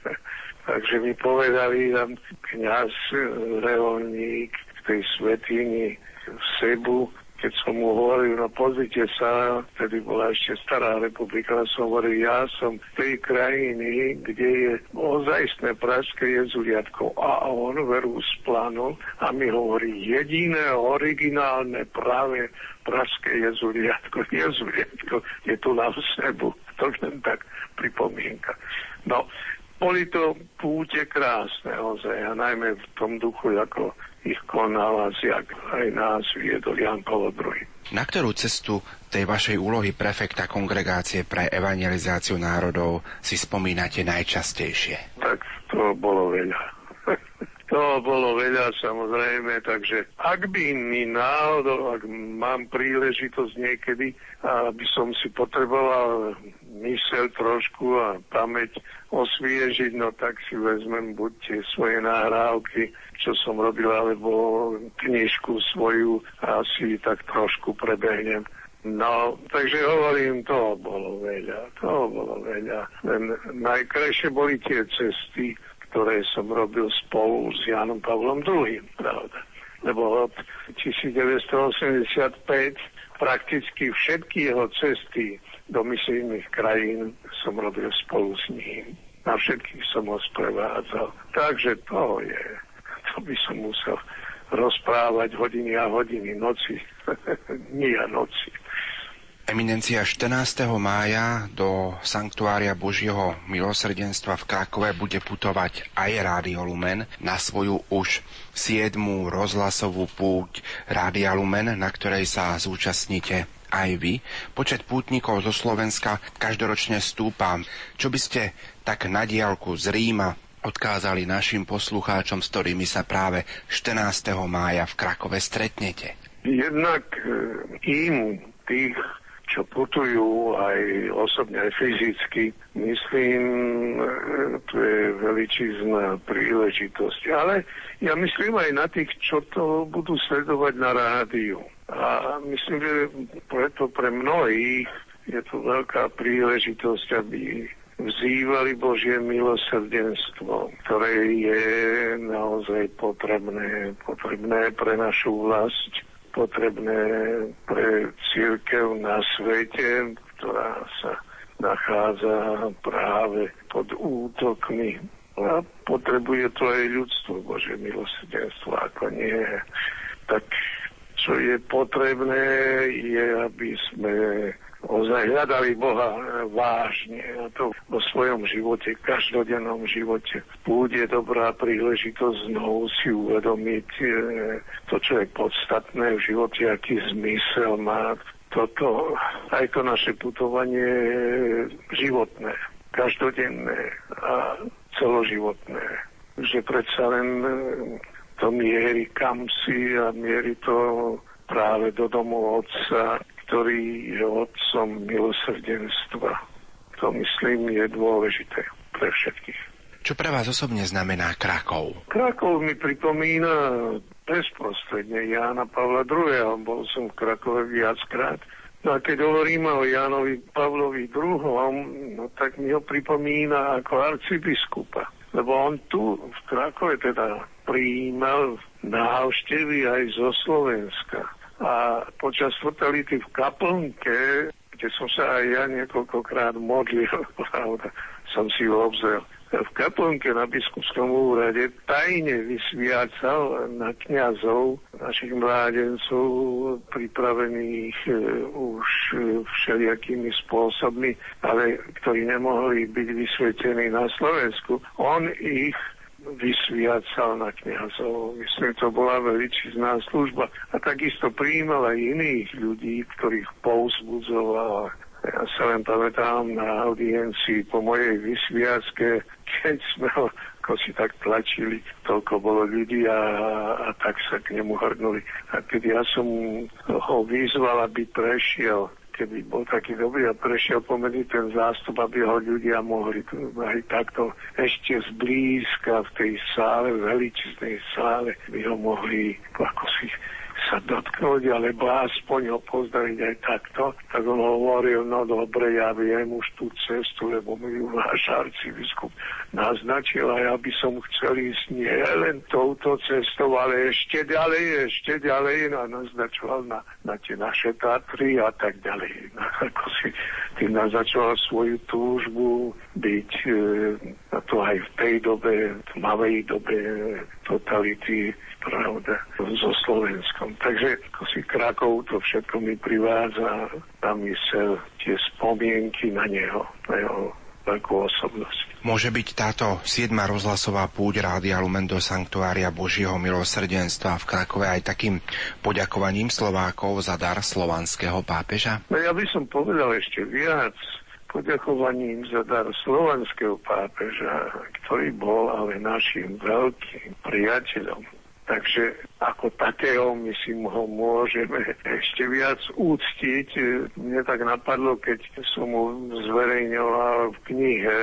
Takže mi povedali tam kniaz Reolník v tej svetini v Sebu, keď som mu hovoril, no pozrite sa, vtedy bola ešte stará republika, som hovoril, ja som v tej krajiny, kde je ozajstné pražské jezuliatko a on veru splánu a mi hovorí, jediné originálne práve pražské jezuliatko, jezuliatko je tu na sebu. To len tak pripomienka. No, boli to púte krásne ozaj a najmä v tom duchu, ako ich konal a jak aj nás viedol Jan II. Na ktorú cestu tej vašej úlohy prefekta kongregácie pre evangelizáciu národov si spomínate najčastejšie? Tak to bolo veľa. To bolo veľa samozrejme, takže ak by mi náhodou, ak mám príležitosť niekedy, aby som si potreboval mysel trošku a pamäť osviežiť, no tak si vezmem buď tie svoje nahrávky, čo som robil, alebo knižku svoju a si tak trošku prebehnem. No, takže hovorím, to bolo veľa, to bolo veľa. Len najkrajšie boli tie cesty, ktoré som robil spolu s Janom Pavlom II, pravda. Lebo od 1985 prakticky všetky jeho cesty do misijných krajín som robil spolu s ním. Na všetkých som ho sprevádzal. Takže to je, to by som musel rozprávať hodiny a hodiny, noci, dní a noci. Eminencia 14. mája do Sanktuária Božieho milosrdenstva v Krakove bude putovať aj Rádio Lumen na svoju už 7. rozhlasovú púť Rádia Lumen, na ktorej sa zúčastníte aj vy. Počet pútnikov zo Slovenska každoročne stúpa. Čo by ste tak na diálku z Ríma odkázali našim poslucháčom, s ktorými sa práve 14. mája v Krakove stretnete? Jednak e, im, tých čo putujú aj osobne, aj fyzicky. Myslím, to je veličizná príležitosť. Ale ja myslím aj na tých, čo to budú sledovať na rádiu. A myslím, že preto pre mnohých je to veľká príležitosť, aby vzývali Božie milosrdenstvo, ktoré je naozaj potrebné, potrebné pre našu vlast potrebné pre církev na svete, ktorá sa nachádza práve pod útokmi. A potrebuje to aj ľudstvo, Bože milosrdenstvo, ako nie. Tak čo je potrebné, je, aby sme ozaj hľadali Boha vážne a to vo svojom živote, každodennom živote. Bude dobrá príležitosť znovu si uvedomiť e, to, čo je podstatné v živote, aký zmysel má toto, aj to naše putovanie životné, každodenné a celoživotné. Že predsa len e, to mierí kam si a mierí to práve do domu Otca, ktorý je otcom milosrdenstva. To myslím je dôležité pre všetkých. Čo pre vás osobne znamená Krakov? Krakov mi pripomína bezprostredne Jána Pavla II. Bol som v Krakove viackrát. No a keď hovoríme o Jánovi Pavlovi II., no tak mi ho pripomína ako arcibiskupa. Lebo on tu v Krakove teda prijímal návštevy aj zo Slovenska. A počas totality v kaplnke, kde som sa aj ja niekoľkokrát modlil, pravda, som si ho obzrel. V kaplnke na biskupskom úrade tajne vysviacal na kniazov našich mládencov pripravených e, už všelijakými spôsobmi, ale ktorí nemohli byť vysvetení na Slovensku. On ich vysviacal na kniazov. Myslím, to bola veličizná služba. A takisto prijímal iných ľudí, ktorých povzbudzoval. Ja sa len pamätám na audiencii po mojej vysviacke, keď sme ho ako si tak tlačili, toľko bolo ľudí a, a tak sa k nemu hrnuli. A keď ja som ho vyzval, aby prešiel keby bol taký dobrý a prešiel pomedzi ten zástup, aby ho ľudia mohli aj takto ešte zblízka v tej sále, veličnej sále, by ho mohli ako si sa dotknúť, alebo aspoň ho pozdraviť aj takto, tak on hovoril, no dobre, ja viem už tú cestu, lebo mi ju váš arcibiskup naznačil a ja by som chcel ísť nie len touto cestou, ale ešte ďalej, ešte ďalej, no a naznačoval na, na tie naše Tatry a tak ďalej. No, ako si tým naznačoval svoju túžbu byť e, a to aj v tej dobe, tmavej dobe totality pravda, so Slovenskom. Takže ako si Krakov to všetko mi privádza na mysel tie spomienky na neho, na jeho veľkú osobnosť. Môže byť táto 7. rozhlasová púť Rádia Lumen do Sanktuária Božieho milosrdenstva v Krakove aj takým poďakovaním Slovákov za dar slovanského pápeža? No ja by som povedal ešte viac poďakovaním za dar slovanského pápeža, ktorý bol ale našim veľkým priateľom Takže ako takého my si ho môžeme ešte viac úctiť. Mne tak napadlo, keď som mu zverejňoval v knihe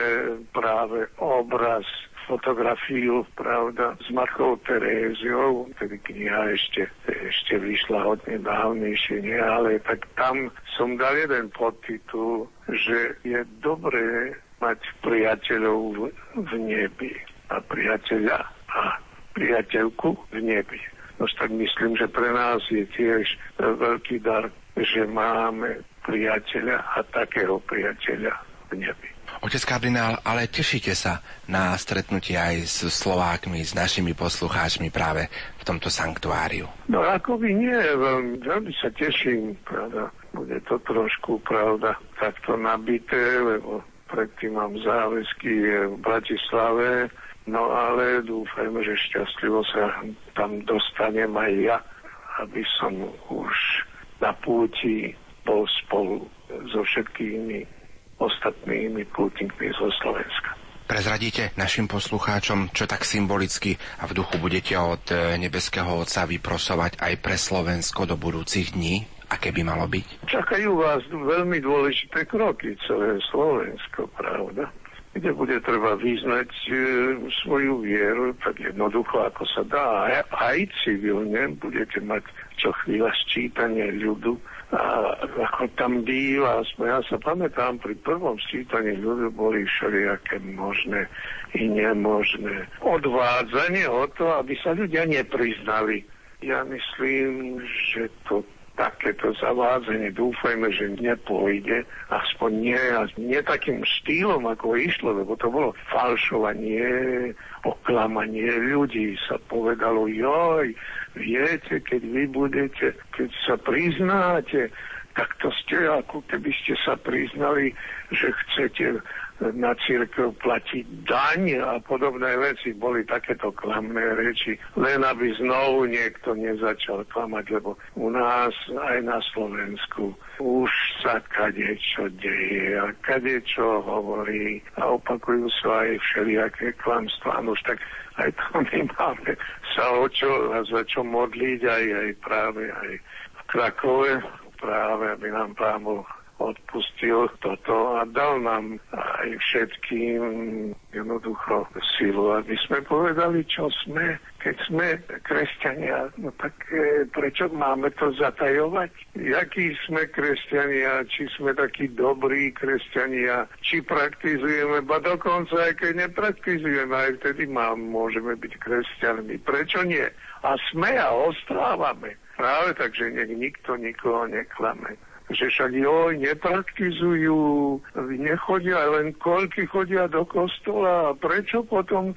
práve obraz fotografiu, pravda, s Matkou Teréziou, tedy kniha ešte, ešte vyšla hodne dávnejšie, nie, ale tak tam som dal jeden podtitul, že je dobré mať priateľov v nebi a priateľa a priateľku v nebi. No tak myslím, že pre nás je tiež veľký dar, že máme priateľa a takého priateľa v nebi. Otec kardinál, ale tešíte sa na stretnutie aj s Slovákmi, s našimi poslucháčmi práve v tomto sanktuáriu? No ako by nie, veľmi, veľmi sa teším, pravda. Bude to trošku, pravda, takto nabité, lebo predtým mám záväzky v Bratislave, no ale dúfajme, že šťastlivo sa tam dostanem aj ja, aby som už na púti bol spolu so všetkými ostatnými pútnikmi zo Slovenska. Prezradíte našim poslucháčom, čo tak symbolicky a v duchu budete od e, nebeského Otca vyprosovať aj pre Slovensko do budúcich dní? Aké by malo byť? Čakajú vás veľmi dôležité kroky, celé Slovensko, pravda? Kde bude treba vyznať e, svoju vieru tak jednoducho, ako sa dá. Aj, aj civilne budete mať čo chvíľa sčítanie ľudu a ako tam býva, ja sa pamätám, pri prvom sčítaní ľudu boli všelijaké možné i nemožné odvádzanie o to, aby sa ľudia nepriznali. Ja myslím, že to takéto zavádzanie dúfajme, že nepôjde, aspoň nie, nie takým štýlom, ako išlo, lebo to bolo falšovanie, oklamanie ľudí. Sa povedalo, joj, viete, keď vy budete, keď sa priznáte, tak to ste ako keby ste sa priznali, že chcete na církev platiť daň a podobné veci. Boli takéto klamné reči, len aby znovu niekto nezačal klamať, lebo u nás aj na Slovensku už sa kadečo deje a kadečo hovorí a opakujú sa aj všelijaké klamstvá. No už tak aj to my máme sa o čo a za čo modliť aj, aj práve aj v Krakove, práve aby nám Pán Boh odpustil toto a dal nám aj všetkým jednoducho silu, aby sme povedali, čo sme. Keď sme kresťania, no tak e, prečo máme to zatajovať? Jakí sme kresťania, či sme takí dobrí kresťania, či praktizujeme, ba dokonca aj keď nepraktizujeme, aj vtedy má, môžeme byť kresťanmi. Prečo nie? A sme a ostrávame. Práve tak, že nech nikto nikoho neklame že však joj, nepraktizujú, nechodia, len koľky chodia do kostola a prečo potom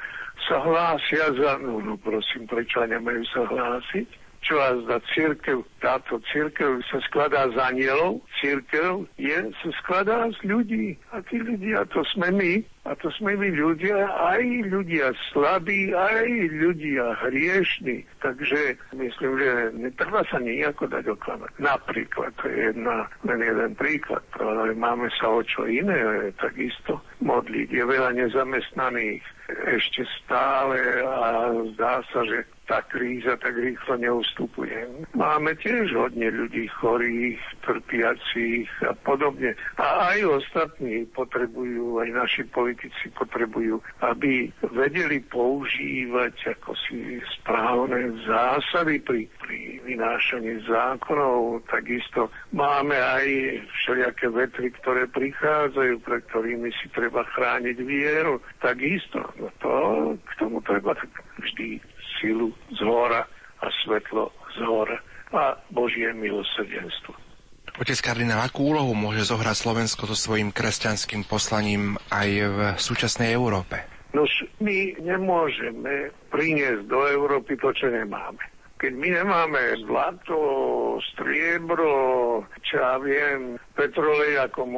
sa hlásia za... No, no prosím, prečo nemajú sa hlásiť? čo vás za církev, táto církev sa skladá z anielov, církev je, sa skladá z ľudí. A tí ľudia, to sme my, a to sme my ľudia, aj ľudia slabí, aj ľudia hriešní. Takže myslím, že netreba sa nejako dať oklamať. Napríklad, to je jedna, len jeden príklad, ale máme sa o čo iné takisto modliť. Je veľa nezamestnaných ešte stále a zdá sa, že tá kríza tak rýchlo neustupuje. Máme tiež hodne ľudí chorých, trpiacich a podobne. A aj ostatní potrebujú, aj naši politici potrebujú, aby vedeli používať ako si správne zásady pri, pri vynášaní zákonov. Takisto máme aj všelijaké vetry, ktoré prichádzajú, pre ktorými si treba chrániť vieru. Takisto. No to k tomu treba vždy silu z hora a svetlo z hora a Božie milosrdenstvo. Otec kardinál, akú úlohu môže zohrať Slovensko so svojím kresťanským poslaním aj v súčasnej Európe? Nož my nemôžeme priniesť do Európy to, čo nemáme. Keď my nemáme zlato, striebro, čo ja viem, petrolej, ako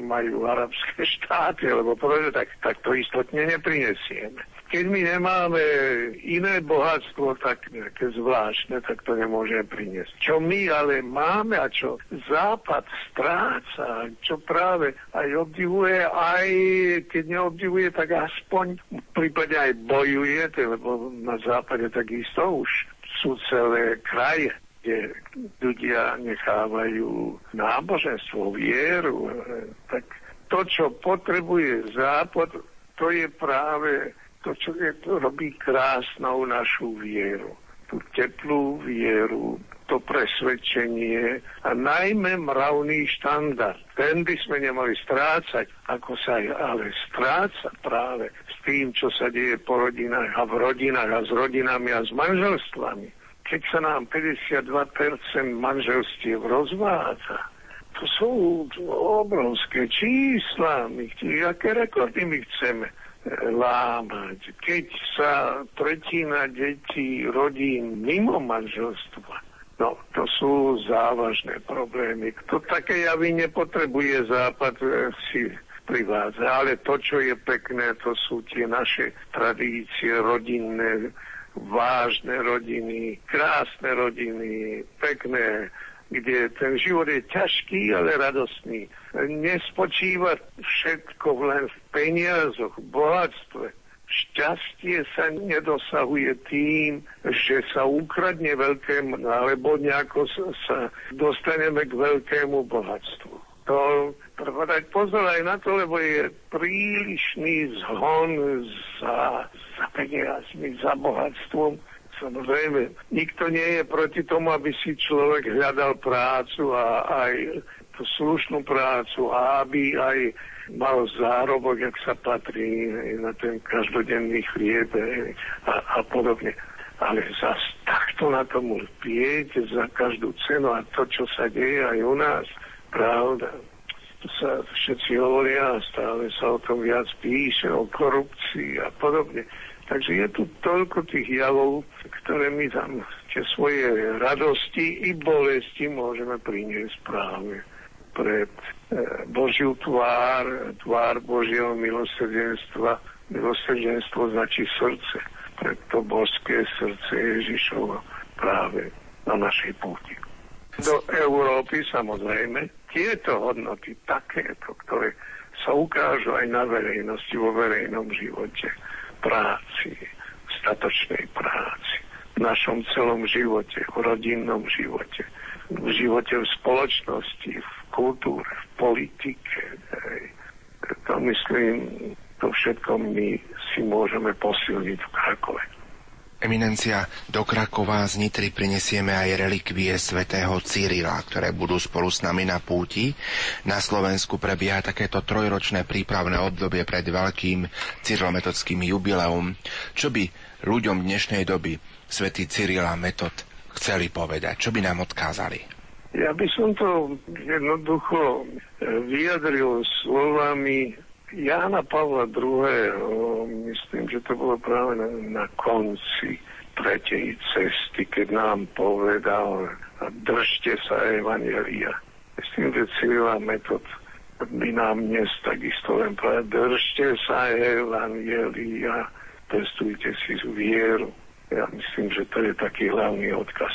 majú arabské štáty, alebo povedať, tak, tak to istotne neprinesieme. Keď my nemáme iné bohatstvo, tak nejaké zvláštne, tak to nemôžeme priniesť. Čo my ale máme a čo Západ stráca, čo práve aj obdivuje, aj keď neobdivuje, tak aspoň v prípade aj bojuje, lebo na Západe takisto už sú celé kraje, kde ľudia nechávajú náboženstvo, vieru, tak to, čo potrebuje Západ, to je práve to, čo je, to robí krásnou našu vieru. Tú teplú vieru, to presvedčenie a najmä mravný štandard. Ten by sme nemali strácať, ako sa ale stráca práve s tým, čo sa deje po rodinách a v rodinách a s rodinami a s manželstvami. Keď sa nám 52% manželstiev rozvádza, to sú obrovské čísla, my, aké rekordy my chceme lámať. Keď sa tretina detí rodí mimo manželstva, No, to sú závažné problémy. Kto také javy nepotrebuje Západ e, si privádza. Ale to, čo je pekné, to sú tie naše tradície rodinné, vážne rodiny, krásne rodiny, pekné, kde ten život je ťažký, ale radostný. Nespočíva všetko len v peniazoch, v bohatstve Šťastie sa nedosahuje tým, že sa ukradne veľkému, alebo nejako sa dostaneme k veľkému bohatstvu. To treba dať pozor aj na to, lebo je prílišný zhon za, za peniazmi, za bohatstvom. Samozrejme, nikto nie je proti tomu, aby si človek hľadal prácu a aj slušnú prácu a aby aj mal zárobok, jak sa patrí na ten každodenný chlieb a, a podobne. Ale zas takto na tom pieť za každú cenu a to, čo sa deje aj u nás, pravda, to sa všetci hovoria stále sa o tom viac píše, o korupcii a podobne. Takže je tu toľko tých javov, ktoré my tam tie svoje radosti i bolesti môžeme priniesť práve pred Božiu tvár, tvár Božieho milosrdenstva. Milosrdenstvo značí srdce. Preto božské srdce Ježišovo práve na našej púti. Do Európy samozrejme tieto hodnoty takéto, ktoré sa ukážu aj na verejnosti, vo verejnom živote, práci, statočnej práci, v našom celom živote, v rodinnom živote, v živote v spoločnosti, v kultúre, v politike. Hej. To myslím, to všetko my si môžeme posilniť v Krakove. Eminencia, do Krakova z Nitry prinesieme aj relikvie svätého Cyrila, ktoré budú spolu s nami na púti. Na Slovensku prebieha takéto trojročné prípravné obdobie pred veľkým cyrilometodským jubileum. Čo by ľuďom dnešnej doby svätý Cyril a Metod chceli povedať? Čo by nám odkázali? Ja by som to jednoducho e, vyjadril slovami Jána Pavla II. Myslím, že to bolo práve na, na konci tretej cesty, keď nám povedal držte sa Evangelia. Myslím, že Cyrila metod by nám dnes takisto len povedal držte sa Evangelia, testujte si vieru. Ja myslím, že to je taký hlavný odkaz.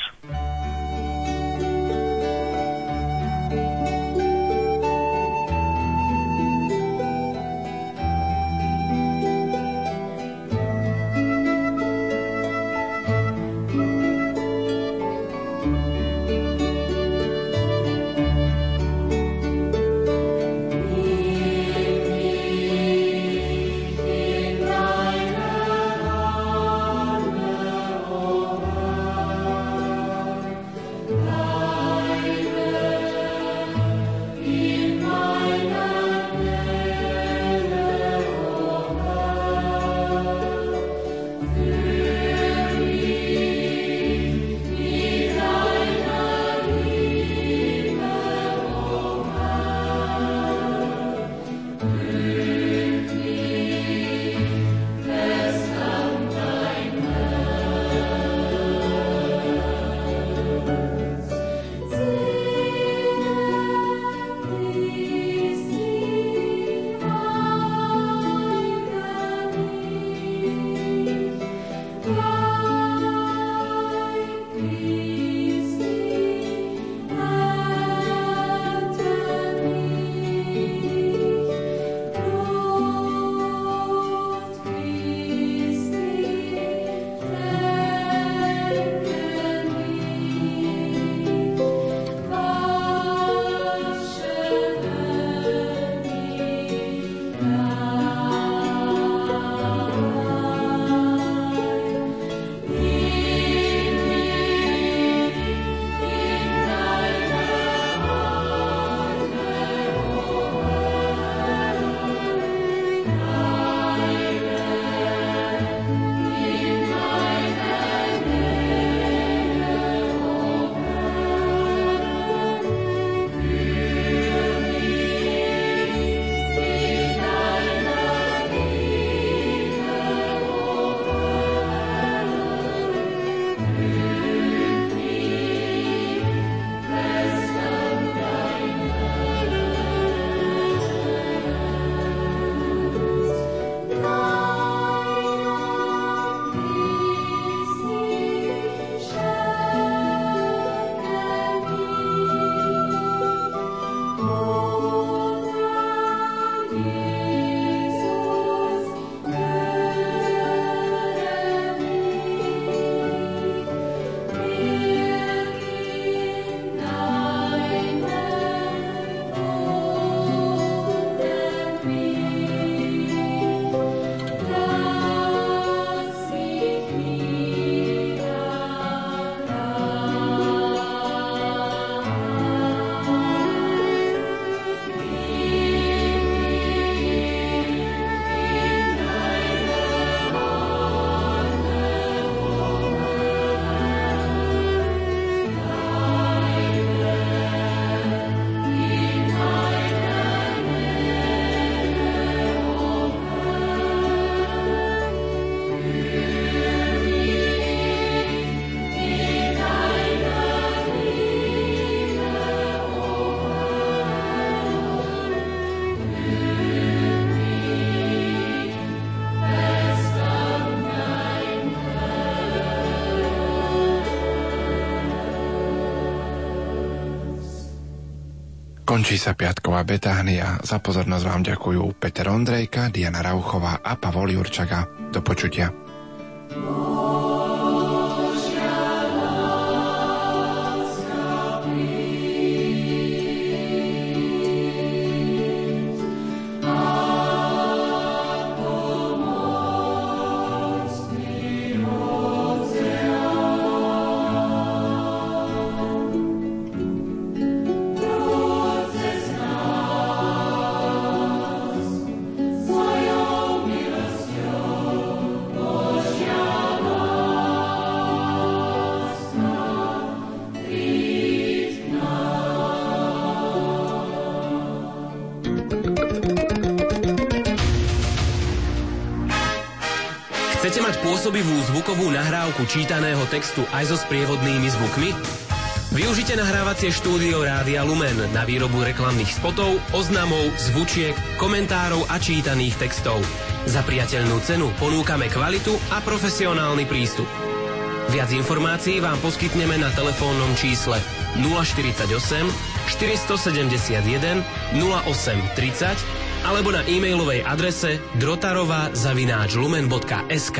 Končí sa piatková betáhnia. Za pozornosť vám ďakujú Peter Ondrejka, Diana Rauchová a Pavol Jurčaga. Do počutia. Nahrávku čítaného textu aj so sprievodnými zvukmi? Využite nahrávacie štúdio Rádia Lumen na výrobu reklamných spotov, oznamov, zvučiek, komentárov a čítaných textov. Za priateľnú cenu ponúkame kvalitu a profesionálny prístup. Viac informácií vám poskytneme na telefónnom čísle 048 471 0830 alebo na e-mailovej adrese drotarova zavináč lumen.sk.